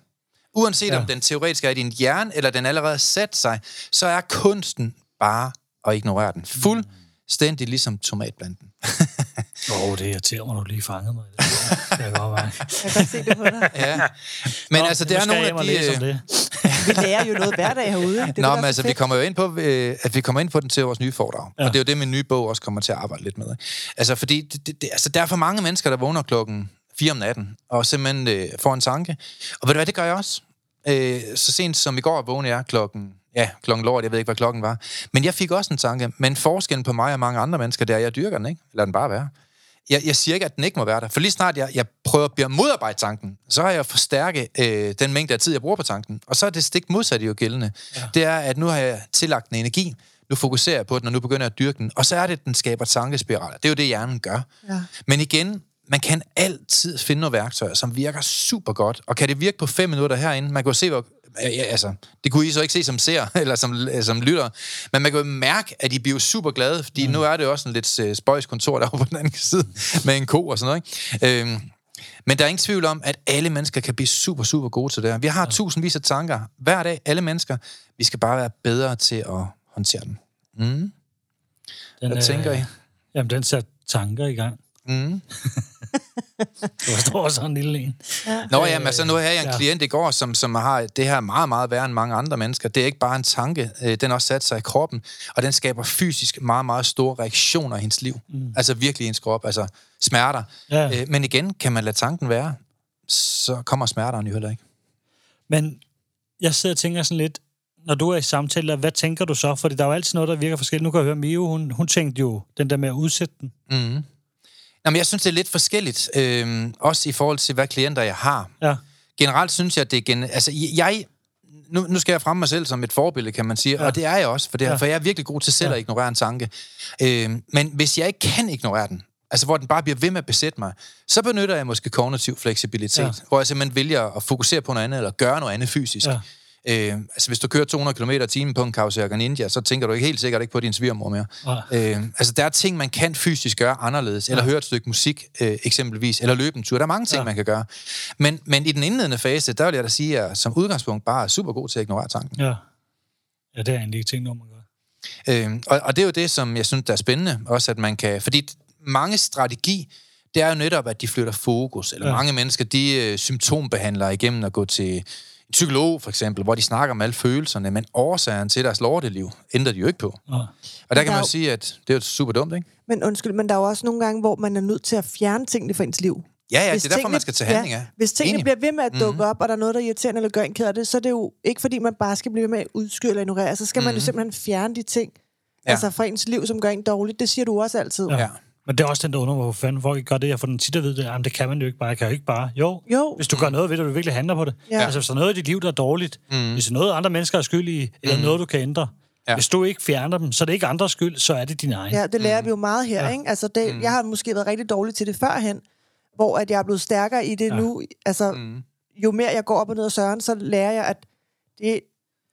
Uanset ja. Om den teoretisk er i din hjerne, eller den allerede har sat sig, så er kunsten bare at ignorere den. Fuldstændig ligesom tomatplanten. [LAUGHS] Åh, oh, det irriterer mig, du lige fangede mig. i Det Det kan jeg godt være. Jeg kan godt se det på dig. [LAUGHS] ja. Men Nå, altså, det er nogle af de... øh, det. Vi lærer jo noget hver dag herude. Det Nå, men altså, så vi fedt. kommer jo ind på, øh, at vi kommer ind på den til vores nye foredrag. Ja. Og det er jo det, min nye bog også kommer til at arbejde lidt med. Ikke? Altså, fordi det, det, det, altså, der er for mange mennesker, der vågner klokken 4 om natten, og simpelthen øh, får en tanke. Og ved du hvad, det gør jeg også. Øh, så sent som i går vågnede jeg klokken, ja, klokken lort, jeg ved ikke, hvad klokken var. Men jeg fik også en tanke. Men forskellen på mig og mange andre mennesker, er, at jeg dyrker den, ikke? Lad den bare være. Jeg, jeg siger ikke, at den ikke må være der. For lige snart jeg, jeg prøver at modarbejde tanken, så har jeg forstærket øh, den mængde af tid, jeg bruger på tanken. Og så er det stik modsatte jo gældende. Ja. Det er, at nu har jeg tillagt den energi, nu fokuserer jeg på den, og nu begynder jeg at dyrke den. Og så er det, at den skaber tankespiraler. Det er jo det, hjernen gør. Ja. Men igen, man kan altid finde nogle værktøjer, som virker super godt. Og kan det virke på fem minutter herinde? Man kan jo se, hvor... Ja, ja, altså, det kunne I så ikke se som ser, [LAUGHS] eller som, som lytter. Men man kan jo mærke, at I bliver super glade, fordi mm. nu er det også en lidt uh, spøjs kontor derovre på den anden [LAUGHS] side, med en ko og sådan noget. Ikke? Øhm, men der er ingen tvivl om, at alle mennesker kan blive super, super gode til det her. Vi har tusindvis af tanker hver dag, alle mennesker. Vi skal bare være bedre til at håndtere dem. Mm. Den, Hvad øh, tænker I? Jamen, den sætter tanker i gang. Mm. [LAUGHS] Der står sådan en lille en. Nå ja, men altså, nu havde jeg en ja. ja. klient i går, som, som har det her meget, meget værre end mange andre mennesker. Det er ikke bare en tanke, øh, den har også sat sig i kroppen, og den skaber fysisk meget, meget store reaktioner i hendes liv. Mm. Altså virkelig i hendes krop, altså smerter. Ja. Øh, men igen, kan man lade tanken være, så kommer smerterne jo heller ikke. Men jeg sidder og tænker sådan lidt, når du er i samtaler, hvad tænker du så? Fordi der er jo altid noget, der virker forskelligt. Nu kan jeg høre, Mio, hun, hun tænkte jo den der med at udsætte den. Mm. Nå, men jeg synes, det er lidt forskelligt, øh, også i forhold til, hvad klienter jeg har. Ja. generelt synes jeg, at det er... Gen... Altså, jeg... Nu, nu skal jeg fremme mig selv som et forbillede, kan man sige, ja. og det er jeg også, for, det, ja. for jeg er virkelig god til selv Ja. at ignorere en tanke. Øh, men hvis jeg ikke kan ignorere den, altså hvor den bare bliver ved med at besætte mig, så benytter jeg måske kognitiv fleksibilitet, ja. hvor jeg simpelthen vælger at fokusere på noget andet, eller gøre noget andet fysisk. Ja. Ja. Øh, altså hvis du kører 200 km i timen på en Kawasaki Ninja, så tænker du ikke helt sikkert ikke på din svigermor mere. Nej. Øh, altså der er ting, man kan fysisk gøre anderledes, eller Ja. høre et stykke musik øh, eksempelvis, eller løbe en tur. Der er mange ting, Ja. ja. man kan gøre. Men, men i den indledende fase, der vil jeg da sige, at jeg som udgangspunkt bare er super god til at ignorere tanken. Ja. Ja, det er egentlig ikke over, man gør. Øh, og, og det er jo det, som jeg synes, der er spændende, også at man kan... Fordi mange strategi, det er jo netop, at de flytter fokus. Eller Ja. ja. mange mennesker, de øh, symptombehandler igennem at gå til en psykolog, for eksempel, hvor de snakker om alle følelserne, men årsagen til deres lorteliv ændrer de jo ikke på. Ja. Og der kan der er man jo- sige, at det er jo super dumt, ikke? Men undskyld, men der er jo også nogle gange, hvor man er nødt til at fjerne tingene fra ens liv. Ja, ja, Hvis det er derfor, tingene- man skal tage handling af. Ja, hvis tingene Enig. bliver ved med at dukke mm-hmm. op, og der er noget, der er irriterende eller gør en ked af det, så er det jo ikke, fordi man bare skal blive ved med at udskyde eller ignorere. Så skal mm-hmm. man jo simpelthen fjerne de ting ja. Ja. altså fra ens liv, som gør en dårligt. Det siger du også altid. Ja. Men det er også den, der undrer mig, hvor fanden folk ikke gør det. Jeg får den tit at vide, det, jamen, det kan man jo ikke bare. Jeg kan jo ikke bare. Jo, Jo. hvis du gør noget ved det, og du virkelig handler på det. Ja. Altså, hvis der er noget i dit liv, der er dårligt, mm. hvis der er noget, andre mennesker er skyld i, eller mm. noget, du kan ændre, ja. Hvis du ikke fjerner dem, så er det ikke andres skyld, så er det din egen. Ja, det lærer mm. vi jo meget her, Ja. ikke? Altså, det, mm. jeg har måske været rigtig dårlig til det førhen, hvor at jeg er blevet stærkere i det Ja. nu. Altså, mm. jo mere jeg går op og ned ad søren, så lærer jeg, at det,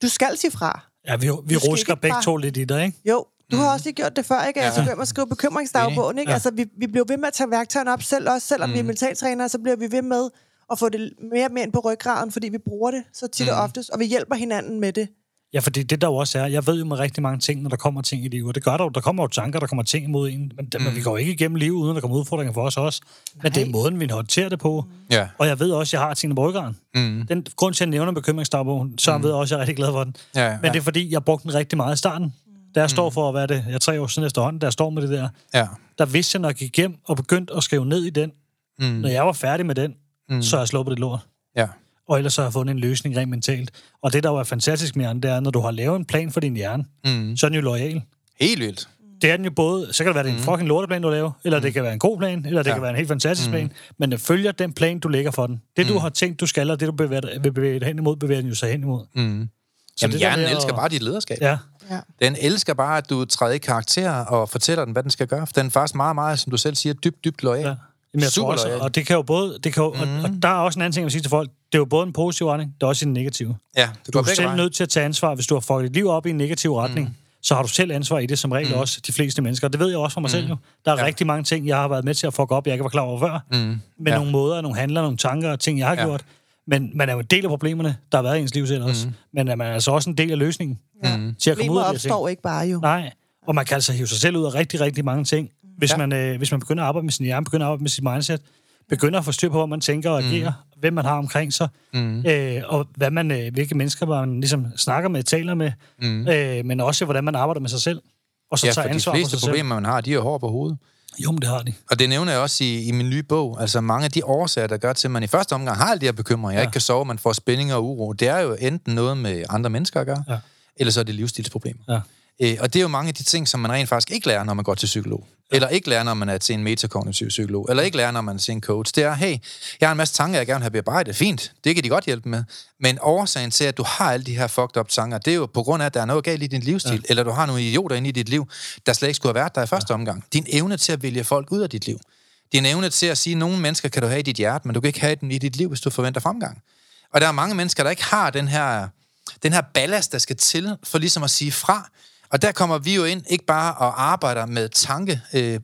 du skal sige fra. Ja, vi, vi rusker begge bare- to lidt i dig, ikke? Jo, du har også lige gjort det før, ikke? Altså, Ja. ja. at skrive bekymringsdagbogen, ikke? Ja. Altså, vi, vi bliver ved med at tage værktøjerne op selv, også selvom mm. vi er mentaltrænere, så bliver vi ved med at få det mere og mere ind på ryggraden, fordi vi bruger det så tit mm. og oftest, og vi hjælper hinanden med det. Ja, fordi det der jo også er, jeg ved jo med rigtig mange ting, når der kommer ting i livet, og det gør der jo, der kommer jo tanker, der kommer ting imod en, men, mm. men vi går ikke igennem livet, uden at der kommer udfordringer for os også. Men det er måden, vi håndterer det på. Ja. Og jeg ved også, at jeg har tingene på ryggraden. Mm. Den grund til, at jeg nævner bekymringsdagbogen, så mm. ved jeg også, at jeg er rigtig glad for den. Ja, Men ja. det er fordi, jeg brugte den rigtig meget i starten. Da jeg står for, hvad er det, jeg er tre år siden efterhånden, da jeg står med det der, Ja. der vidste jeg, når jeg gik hjem og begyndte at skrive ned i den, Mm. når jeg var færdig med den, mm. så har jeg sluppet det lort. Ja. Og ellers så har jeg fundet en løsning rent mentalt. Og det, der jo er fantastisk med hjernen, det er, når du har lavet en plan for din hjerne, Mm. så er den jo lojal. Helt vildt. Det er den jo både, så kan det være, det er en fucking lorteplan, du laver, eller det kan være en god plan, eller det Ja. kan være en helt fantastisk plan, men den følger den plan, du lægger for den. Det, du har tænkt, du skal, og det, du bevæger vil bevæge dig hen imod, bevæger den jo sig hen imod. Mm. Så Jamen, det hjernen at- elsker bare dit lederskab. Ja, Ja. Den elsker bare, at du træder i karakter og fortæller den, hvad den skal gøre. For den er faktisk meget, meget, som du selv siger, dybt, dybt lojal. ja. Jamen, jeg tror Super også, loyal. og det kan jo både, det kan jo, mm. og, og der er også en anden ting, jeg vil sige til folk, det er jo både en positiv retning, det er også en negativ. Ja, det Du er selv veje. nødt til at tage ansvar, hvis du har fået dit liv op i en negativ retning. Mm. Så har du selv ansvar i det, som regel mm. også de fleste mennesker. Det ved jeg også fra mig mm. selv jo. Der er Ja. rigtig mange ting, jeg har været med til at fuck op, jeg ikke var klar over før. Mm. Med Ja. nogle måder, nogle handler, nogle tanker og ting, jeg har ja. gjort. Men man er jo en del af problemerne, der har været i ens liv selv også. Mm. Men er man er altså også en del af løsningen Ja. Mm. til at komme ud Problemer af de her ting. opstår ikke bare jo. Nej, og man kan altså hive sig selv ud af rigtig, rigtig mange ting. Hvis, Ja. man, øh, hvis man begynder at arbejde med sin hjerne, begynder at arbejde med sit mindset, begynder at få styr på, hvor man tænker og agerer, mm. hvem man har omkring sig, Mm. øh, og hvad man, øh, hvilke mennesker man ligesom snakker med, taler med, Mm. øh, men også hvordan man arbejder med sig selv, og så Ja, tager for de ansvar for fleste sig selv. problemer, man har, de er hår på hovedet. Jo, men det har de. Og det nævner jeg også i, i min nye bog. Altså mange af de årsager, der gør til, at man i første omgang har alle de her bekymringer. Jeg Ja. ikke kan sove, man får spænding og uro. Det er jo enten noget med andre mennesker at gøre, Ja. eller så er det livsstilsproblemer. Ja. Øh, og det er jo mange af de ting, som man rent faktisk ikke lærer, når man går til psykolog. Eller ikke lærer, når man er til en metakognitiv psykolog. Eller ikke lærer, når man er til en coach. Det er, hey, jeg har en masse tanker, jeg gerne vil have bearbejdet. Fint, det kan de godt hjælpe med. Men årsagen til, at du har alle de her fucked up tanker, det er jo på grund af, at der er noget galt i din livsstil. Ja. Eller du har nogle idioter inde i dit liv, der slet ikke skulle have været der i første ja. omgang. Din evne til at vælge folk ud af dit liv. Din evne til at sige, at nogle mennesker kan du have i dit hjerte, men du kan ikke have dem i dit liv, hvis du forventer fremgang. Og der er mange mennesker, der ikke har den her, den her ballast, der skal til, for ligesom at sige fra. Og der kommer vi jo ind, ikke bare og arbejder med tanke øh,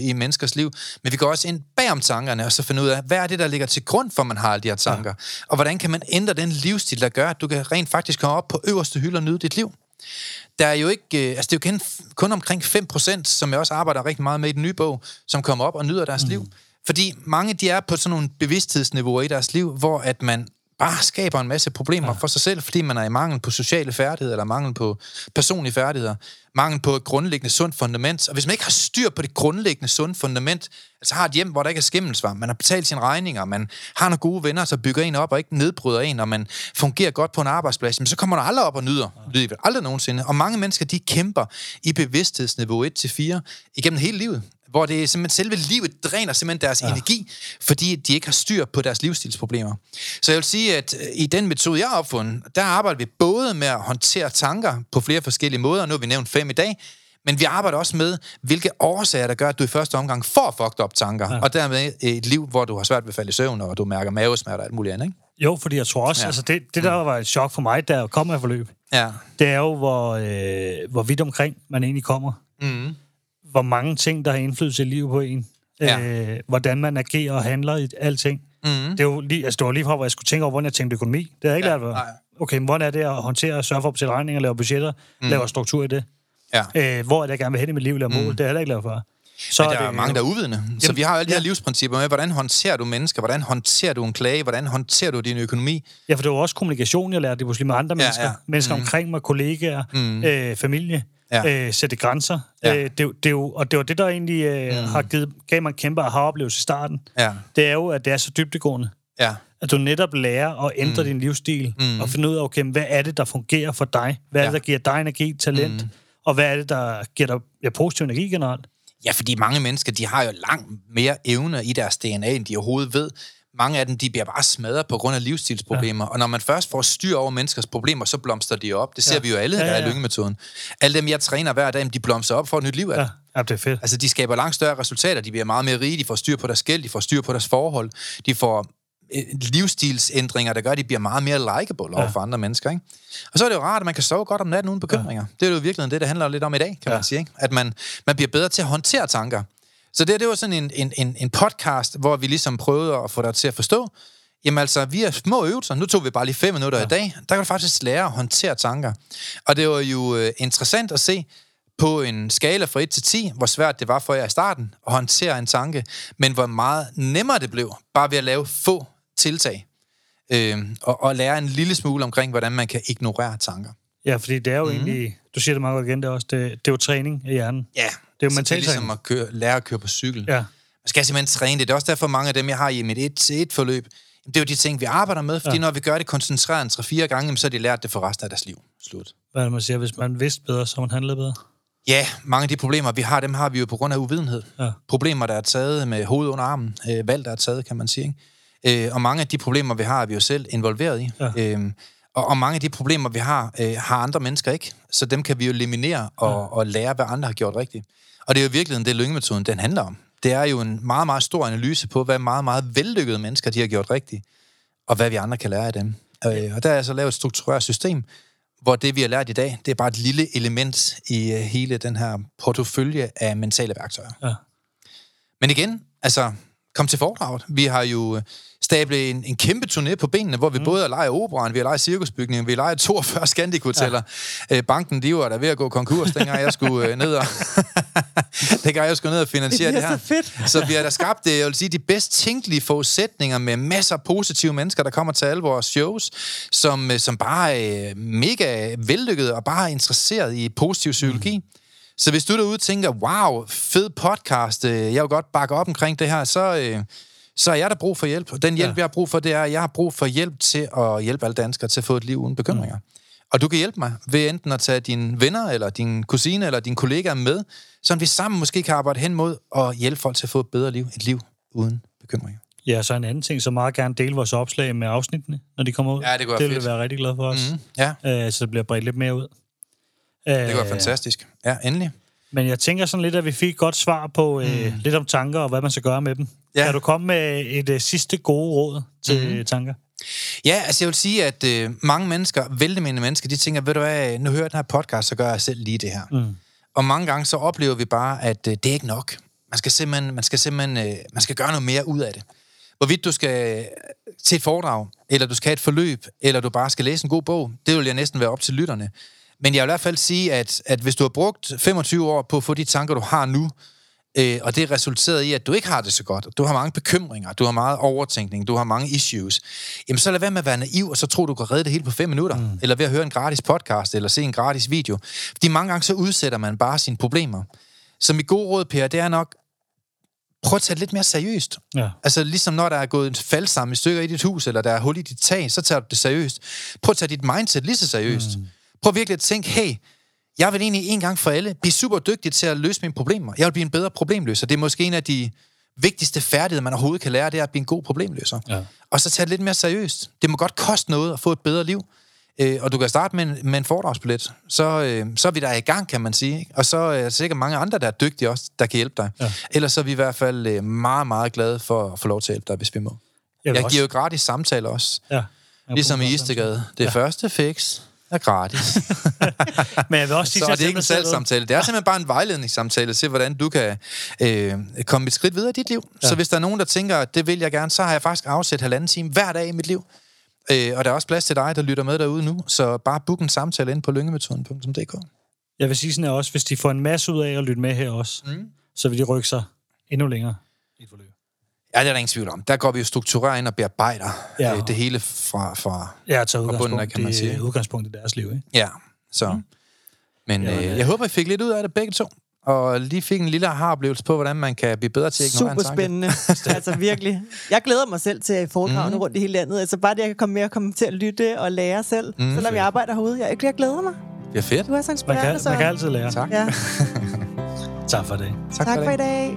i menneskers liv, men vi går også ind bagom tankerne, og så finde ud af, hvad er det, der ligger til grund for, at man har alle de her tanker? Ja. Og hvordan kan man ændre den livsstil, der gør, at du kan rent faktisk komme op på øverste hylde og nyde dit liv? Der er jo ikke, øh, altså det er jo kun, kun omkring 5%, som jeg også arbejder rigtig meget med i den nye bog, som kommer op og nyder deres mm. liv. Fordi mange, de er på sådan nogle bevidsthedsniveauer i deres liv, hvor at man bare skaber en masse problemer ja. for sig selv, fordi man er i mangel på sociale færdigheder, eller mangel på personlige færdigheder, mangel på et grundlæggende sundt fundament. Og hvis man ikke har styr på det grundlæggende sundt fundament, altså har et hjem, hvor der ikke er skimmelsvamp, man har betalt sine regninger, man har nogle gode venner, så bygger en op og ikke nedbryder en, og man fungerer godt på en arbejdsplads, men så kommer der aldrig op og nyder livet. Aldrig nogensinde. Og mange mennesker, de kæmper i bevidsthedsniveau 1-4 igennem hele livet hvor det er simpelthen selve livet dræner simpelthen deres ja. energi, fordi de ikke har styr på deres livsstilsproblemer. Så jeg vil sige, at øh, i den metode, jeg har opfundet, der arbejder vi både med at håndtere tanker på flere forskellige måder, nu har vi nævnt fem i dag, men vi arbejder også med, hvilke årsager, der gør, at du i første omgang får fucked up tanker, ja. og dermed et liv, hvor du har svært ved at falde i søvn, og du mærker mavesmerter og alt muligt andet, ikke? Jo, fordi jeg tror også, Ja. altså det, det der var et chok for mig, der kom af forløb, Ja. det er jo, hvor, øh, hvor vidt omkring man egentlig kommer. Mm. Hvor mange ting, der har indflydelse i livet på en. Ja. Øh, hvordan man agerer og handler i alting. Mm. Det, er jo lige, altså, det var lige fra, hvor jeg skulle tænke over, hvordan jeg tænkte økonomi. Det har jeg ikke Ja, lært nej. Okay, men hvordan er det at håndtere, sørge for at betale regninger, lave budgetter, mm. lave struktur i det? Ja. Øh, hvor er det, jeg gerne vil hen i mit liv, lave mål? Det har jeg heller ikke lavet før. Så Men der er, det, mange, der er uvidende. Så Jamen, vi har jo alle de her ja. livsprincipper med, hvordan håndterer du mennesker, hvordan håndterer du en klage, hvordan håndterer du din økonomi. Ja, for det var også kommunikation, jeg lærte det pludselig med andre Ja, mennesker. ja. Mennesker Mm. omkring mig, kollegaer, Mm. øh, familie. Ja. Øh, sætte grænser. Ja. Øh, det, det er jo, og det var det, der egentlig øh, Mm. har givet, gav mig en kæmpe aha-oplevelse i starten. Ja, Det er jo, at det er så dybdegående. ja, At du netop lærer at ændre Mm. din livsstil, Mm. og finde ud af, okay, hvad er det, der fungerer for dig? Hvad er Ja. det, der giver dig energi, talent? Mm. Og hvad er det, der giver dig ja, positiv energi generelt? Ja, fordi mange mennesker, de har jo langt mere evner i deres DNA, end de overhovedet ved. Mange af dem, de bliver bare smadret på grund af livsstilsproblemer. Ja. Og når man først får styr over menneskers problemer, så blomstrer de op. Det ser ja. Ja. vi jo alle, Ja, der ja, er ja. lyngemetoden. Alle dem, jeg træner hver dag, de blomstrer op for et nyt liv. Ja, Ja. ja det er fedt. Altså, de skaber langt større resultater. De bliver meget mere rige. De får styr på deres gæld. De får styr på deres forhold. De får øh, livsstilsændringer, der gør, at de bliver meget mere likeable over Ja. for andre mennesker. Ikke? Og så er det jo rart, at man kan sove godt om natten uden bekymringer. Ja. Det er jo virkelig det, det handler lidt om i dag, kan ja. man sige. Ikke? At man, man bliver bedre til at håndtere tanker. Så det, det var sådan en, en, en, en podcast, hvor vi ligesom prøvede at få dig til at forstå, jamen altså, vi er små øvelser. Nu tog vi bare lige fem minutter ja. i dag. Der kan du faktisk lære at håndtere tanker. Og det var jo øh, interessant at se på en skala fra 1 til 10, hvor svært det var for jer i starten at håndtere en tanke, men hvor meget nemmere det blev, bare ved at lave få tiltag. Øh, og, og lære en lille smule omkring, hvordan man kan ignorere tanker. Ja, fordi det er jo mm. egentlig, du siger det meget godt igen, det er, også, det, det er jo træning af hjernen. Ja, Det er jo så det er mental ligesom at køre, lære at køre på cykel. Ja, Man skal simpelthen træne det. Det er også derfor, mange af dem, jeg har i mit et til et forløb, jamen, det er jo de ting, vi arbejder med, fordi ja. Når vi gør det koncentreret en 3-4 gange, så har de lært det for resten af deres liv. Slut. hvad det, man siger? Hvis man vidste bedre, så man handlede bedre. Ja, mange af de problemer, vi har, dem har vi jo på grund af uvidenhed. Ja. Problemer, der er taget med hovedet under armen. Øh, valg, der er taget, kan man sige. Ikke? Øh, og mange af de problemer, vi har, er vi jo selv involveret i. Ja. Øh, og, og mange af de problemer, vi har, øh, har andre mennesker ikke. Så dem kan vi jo eliminere og, ja. og lære, hvad andre har gjort rigtigt. Og det er jo virkelig det, lyngemetoden den handler om. Det er jo en meget, meget stor analyse på, hvad meget, meget vellykkede mennesker de har gjort rigtigt, og hvad vi andre kan lære af dem. Øh, og der er altså lavet et struktureret system, hvor det, vi har lært i dag, det er bare et lille element i øh, hele den her portefølje af mentale værktøjer. Ja. Men igen, altså, kom til foredraget. Vi har jo stablet en, en kæmpe turné på benene, hvor vi mm. både har lejet operan, vi har lejet cirkusbygningen, vi har lejet 42 Scandic-hoteller. Ja. Øh, banken, de var der ved at gå konkurs, dengang jeg skulle øh, ned og... [LAUGHS] dengang jeg skulle ned og finansiere Det det, her. så fedt. Så vi har da skabt, øh, jeg vil sige, de bedst tænkelige forudsætninger med masser af positive mennesker, der kommer til alle vores shows, som, øh, som bare er øh, mega vellykkede og bare er interesseret i positiv psykologi. Mm. Så hvis du derude tænker, wow, fed podcast, øh, jeg vil godt bakke op omkring det her, så, øh, så er jeg der brug for hjælp. Og den hjælp, ja. Jeg har brug for, det er, at jeg har brug for hjælp til at hjælpe alle danskere til at få et liv uden bekymringer. Mm. Og du kan hjælpe mig ved enten at tage dine venner, eller din kusine, eller dine kollegaer med, så vi sammen måske kan arbejde hen mod at hjælpe folk til at få et bedre liv. Et liv uden bekymringer. Ja, så en anden ting, så meget gerne dele vores opslag med afsnittene, når de kommer ud. Ja, det kunne Det vil være rigtig glad for os. Mm. Ja, Øh, så det bliver bredt lidt mere ud. det kunne være fantastisk. Ja, endelig. Men jeg tænker sådan lidt, at vi fik et godt svar på øh, lidt om tanker og hvad man skal gøre med dem. Ja. Kan du komme med et øh, sidste gode råd til mm. tanker? Ja, altså jeg vil sige, at øh, mange mennesker, vældig mennesker, de tænker, ved du hvad, nu hører jeg den her podcast, så gør jeg selv lige det her. Mm. Og mange gange så oplever vi bare, at øh, det er ikke nok. Man skal simpelthen, man skal simpelthen øh, man skal gøre noget mere ud af det. Hvorvidt du skal øh, til et foredrag, eller du skal have et forløb, eller du bare skal læse en god bog, det vil jeg næsten være op til lytterne. Men jeg vil i hvert fald sige, at, at hvis du har brugt 25 år på at få de tanker, du har nu, øh, og det er resulteret i, at du ikke har det så godt, du har mange bekymringer, du har meget overtænkning, du har mange issues, jamen så lad være med at være naiv, og så tro, du kan redde det hele på fem minutter, mm. eller ved at høre en gratis podcast, eller se en gratis video. Fordi mange gange så udsætter man bare sine problemer. Så mit gode råd, Per, det er nok, prøv at tage det lidt mere seriøst. Ja. Altså ligesom når der er gået en fald sammen i stykker i dit hus, eller der er hul i dit tag, så tager du det seriøst. Prøv at tage dit mindset lige så seriøst. Mm. Prøv virkelig at tænke, hey, jeg vil egentlig en gang for alle blive super dygtig til at løse mine problemer. Jeg vil blive en bedre problemløser. Det er måske en af de vigtigste færdigheder, man overhovedet kan lære, det er at blive en god problemløser. Ja. Og så tage det lidt mere seriøst. Det må godt koste noget at få et bedre liv. Øh, og du kan starte med en, med en foredragsbillet. Så, øh, så er vi der i gang, kan man sige. Ikke? Og så er der sikkert mange andre, der er dygtige også, der kan hjælpe dig. Ja. Ellers så er vi i hvert fald øh, meget, meget glade for at få lov til at hjælpe dig, hvis vi må. Jeg, Jeg også- giver jo gratis samtaler også. Ja. Jeg Ligesom i Istegade. Det Ja. første fix er gratis. [LAUGHS] Men jeg vil også sige, så er det ikke en salgssamtale. Det er simpelthen bare en vejledningssamtale til, hvordan du kan øh, komme et skridt videre i dit liv. Ja. Så hvis der er nogen, der tænker, at det vil jeg gerne, så har jeg faktisk afsat halvanden time hver dag i mit liv. Øh, og der er også plads til dig, der lytter med derude nu. Så bare book en samtale ind på lyngemetoden.dk. Jeg vil sige sådan her også, hvis de får en masse ud af at lytte med her også, mm. så vil de rykke sig endnu længere i et forløb. Ja, det er der ingen tvivl om. Der går vi jo struktureret ind og bearbejder Ja. ja. øh, det hele fra... fra Jeg tager bunden af, udgangspunkt, kan man i, sige. udgangspunkt i deres liv, ikke? ja, så... Mm. Men Jamen, øh, øh, jeg håber, I fik lidt ud af det begge to. Og lige fik en lille aha-oplevelse på, hvordan man kan blive bedre til at ignorere Super spændende. [LAUGHS] altså virkelig. Jeg glæder mig selv til foredragene Mhm. mm. rundt i hele landet. Altså bare det, jeg kan komme med og komme til at lytte og lære selv, mm, selvom jeg arbejder herude. Jeg, jeg glæder mig. Det er fedt. Du er så Man inspirerende, kan, så. man kan altid lære. Tak. Ja. Tak for det. Tak, Tak for i dag.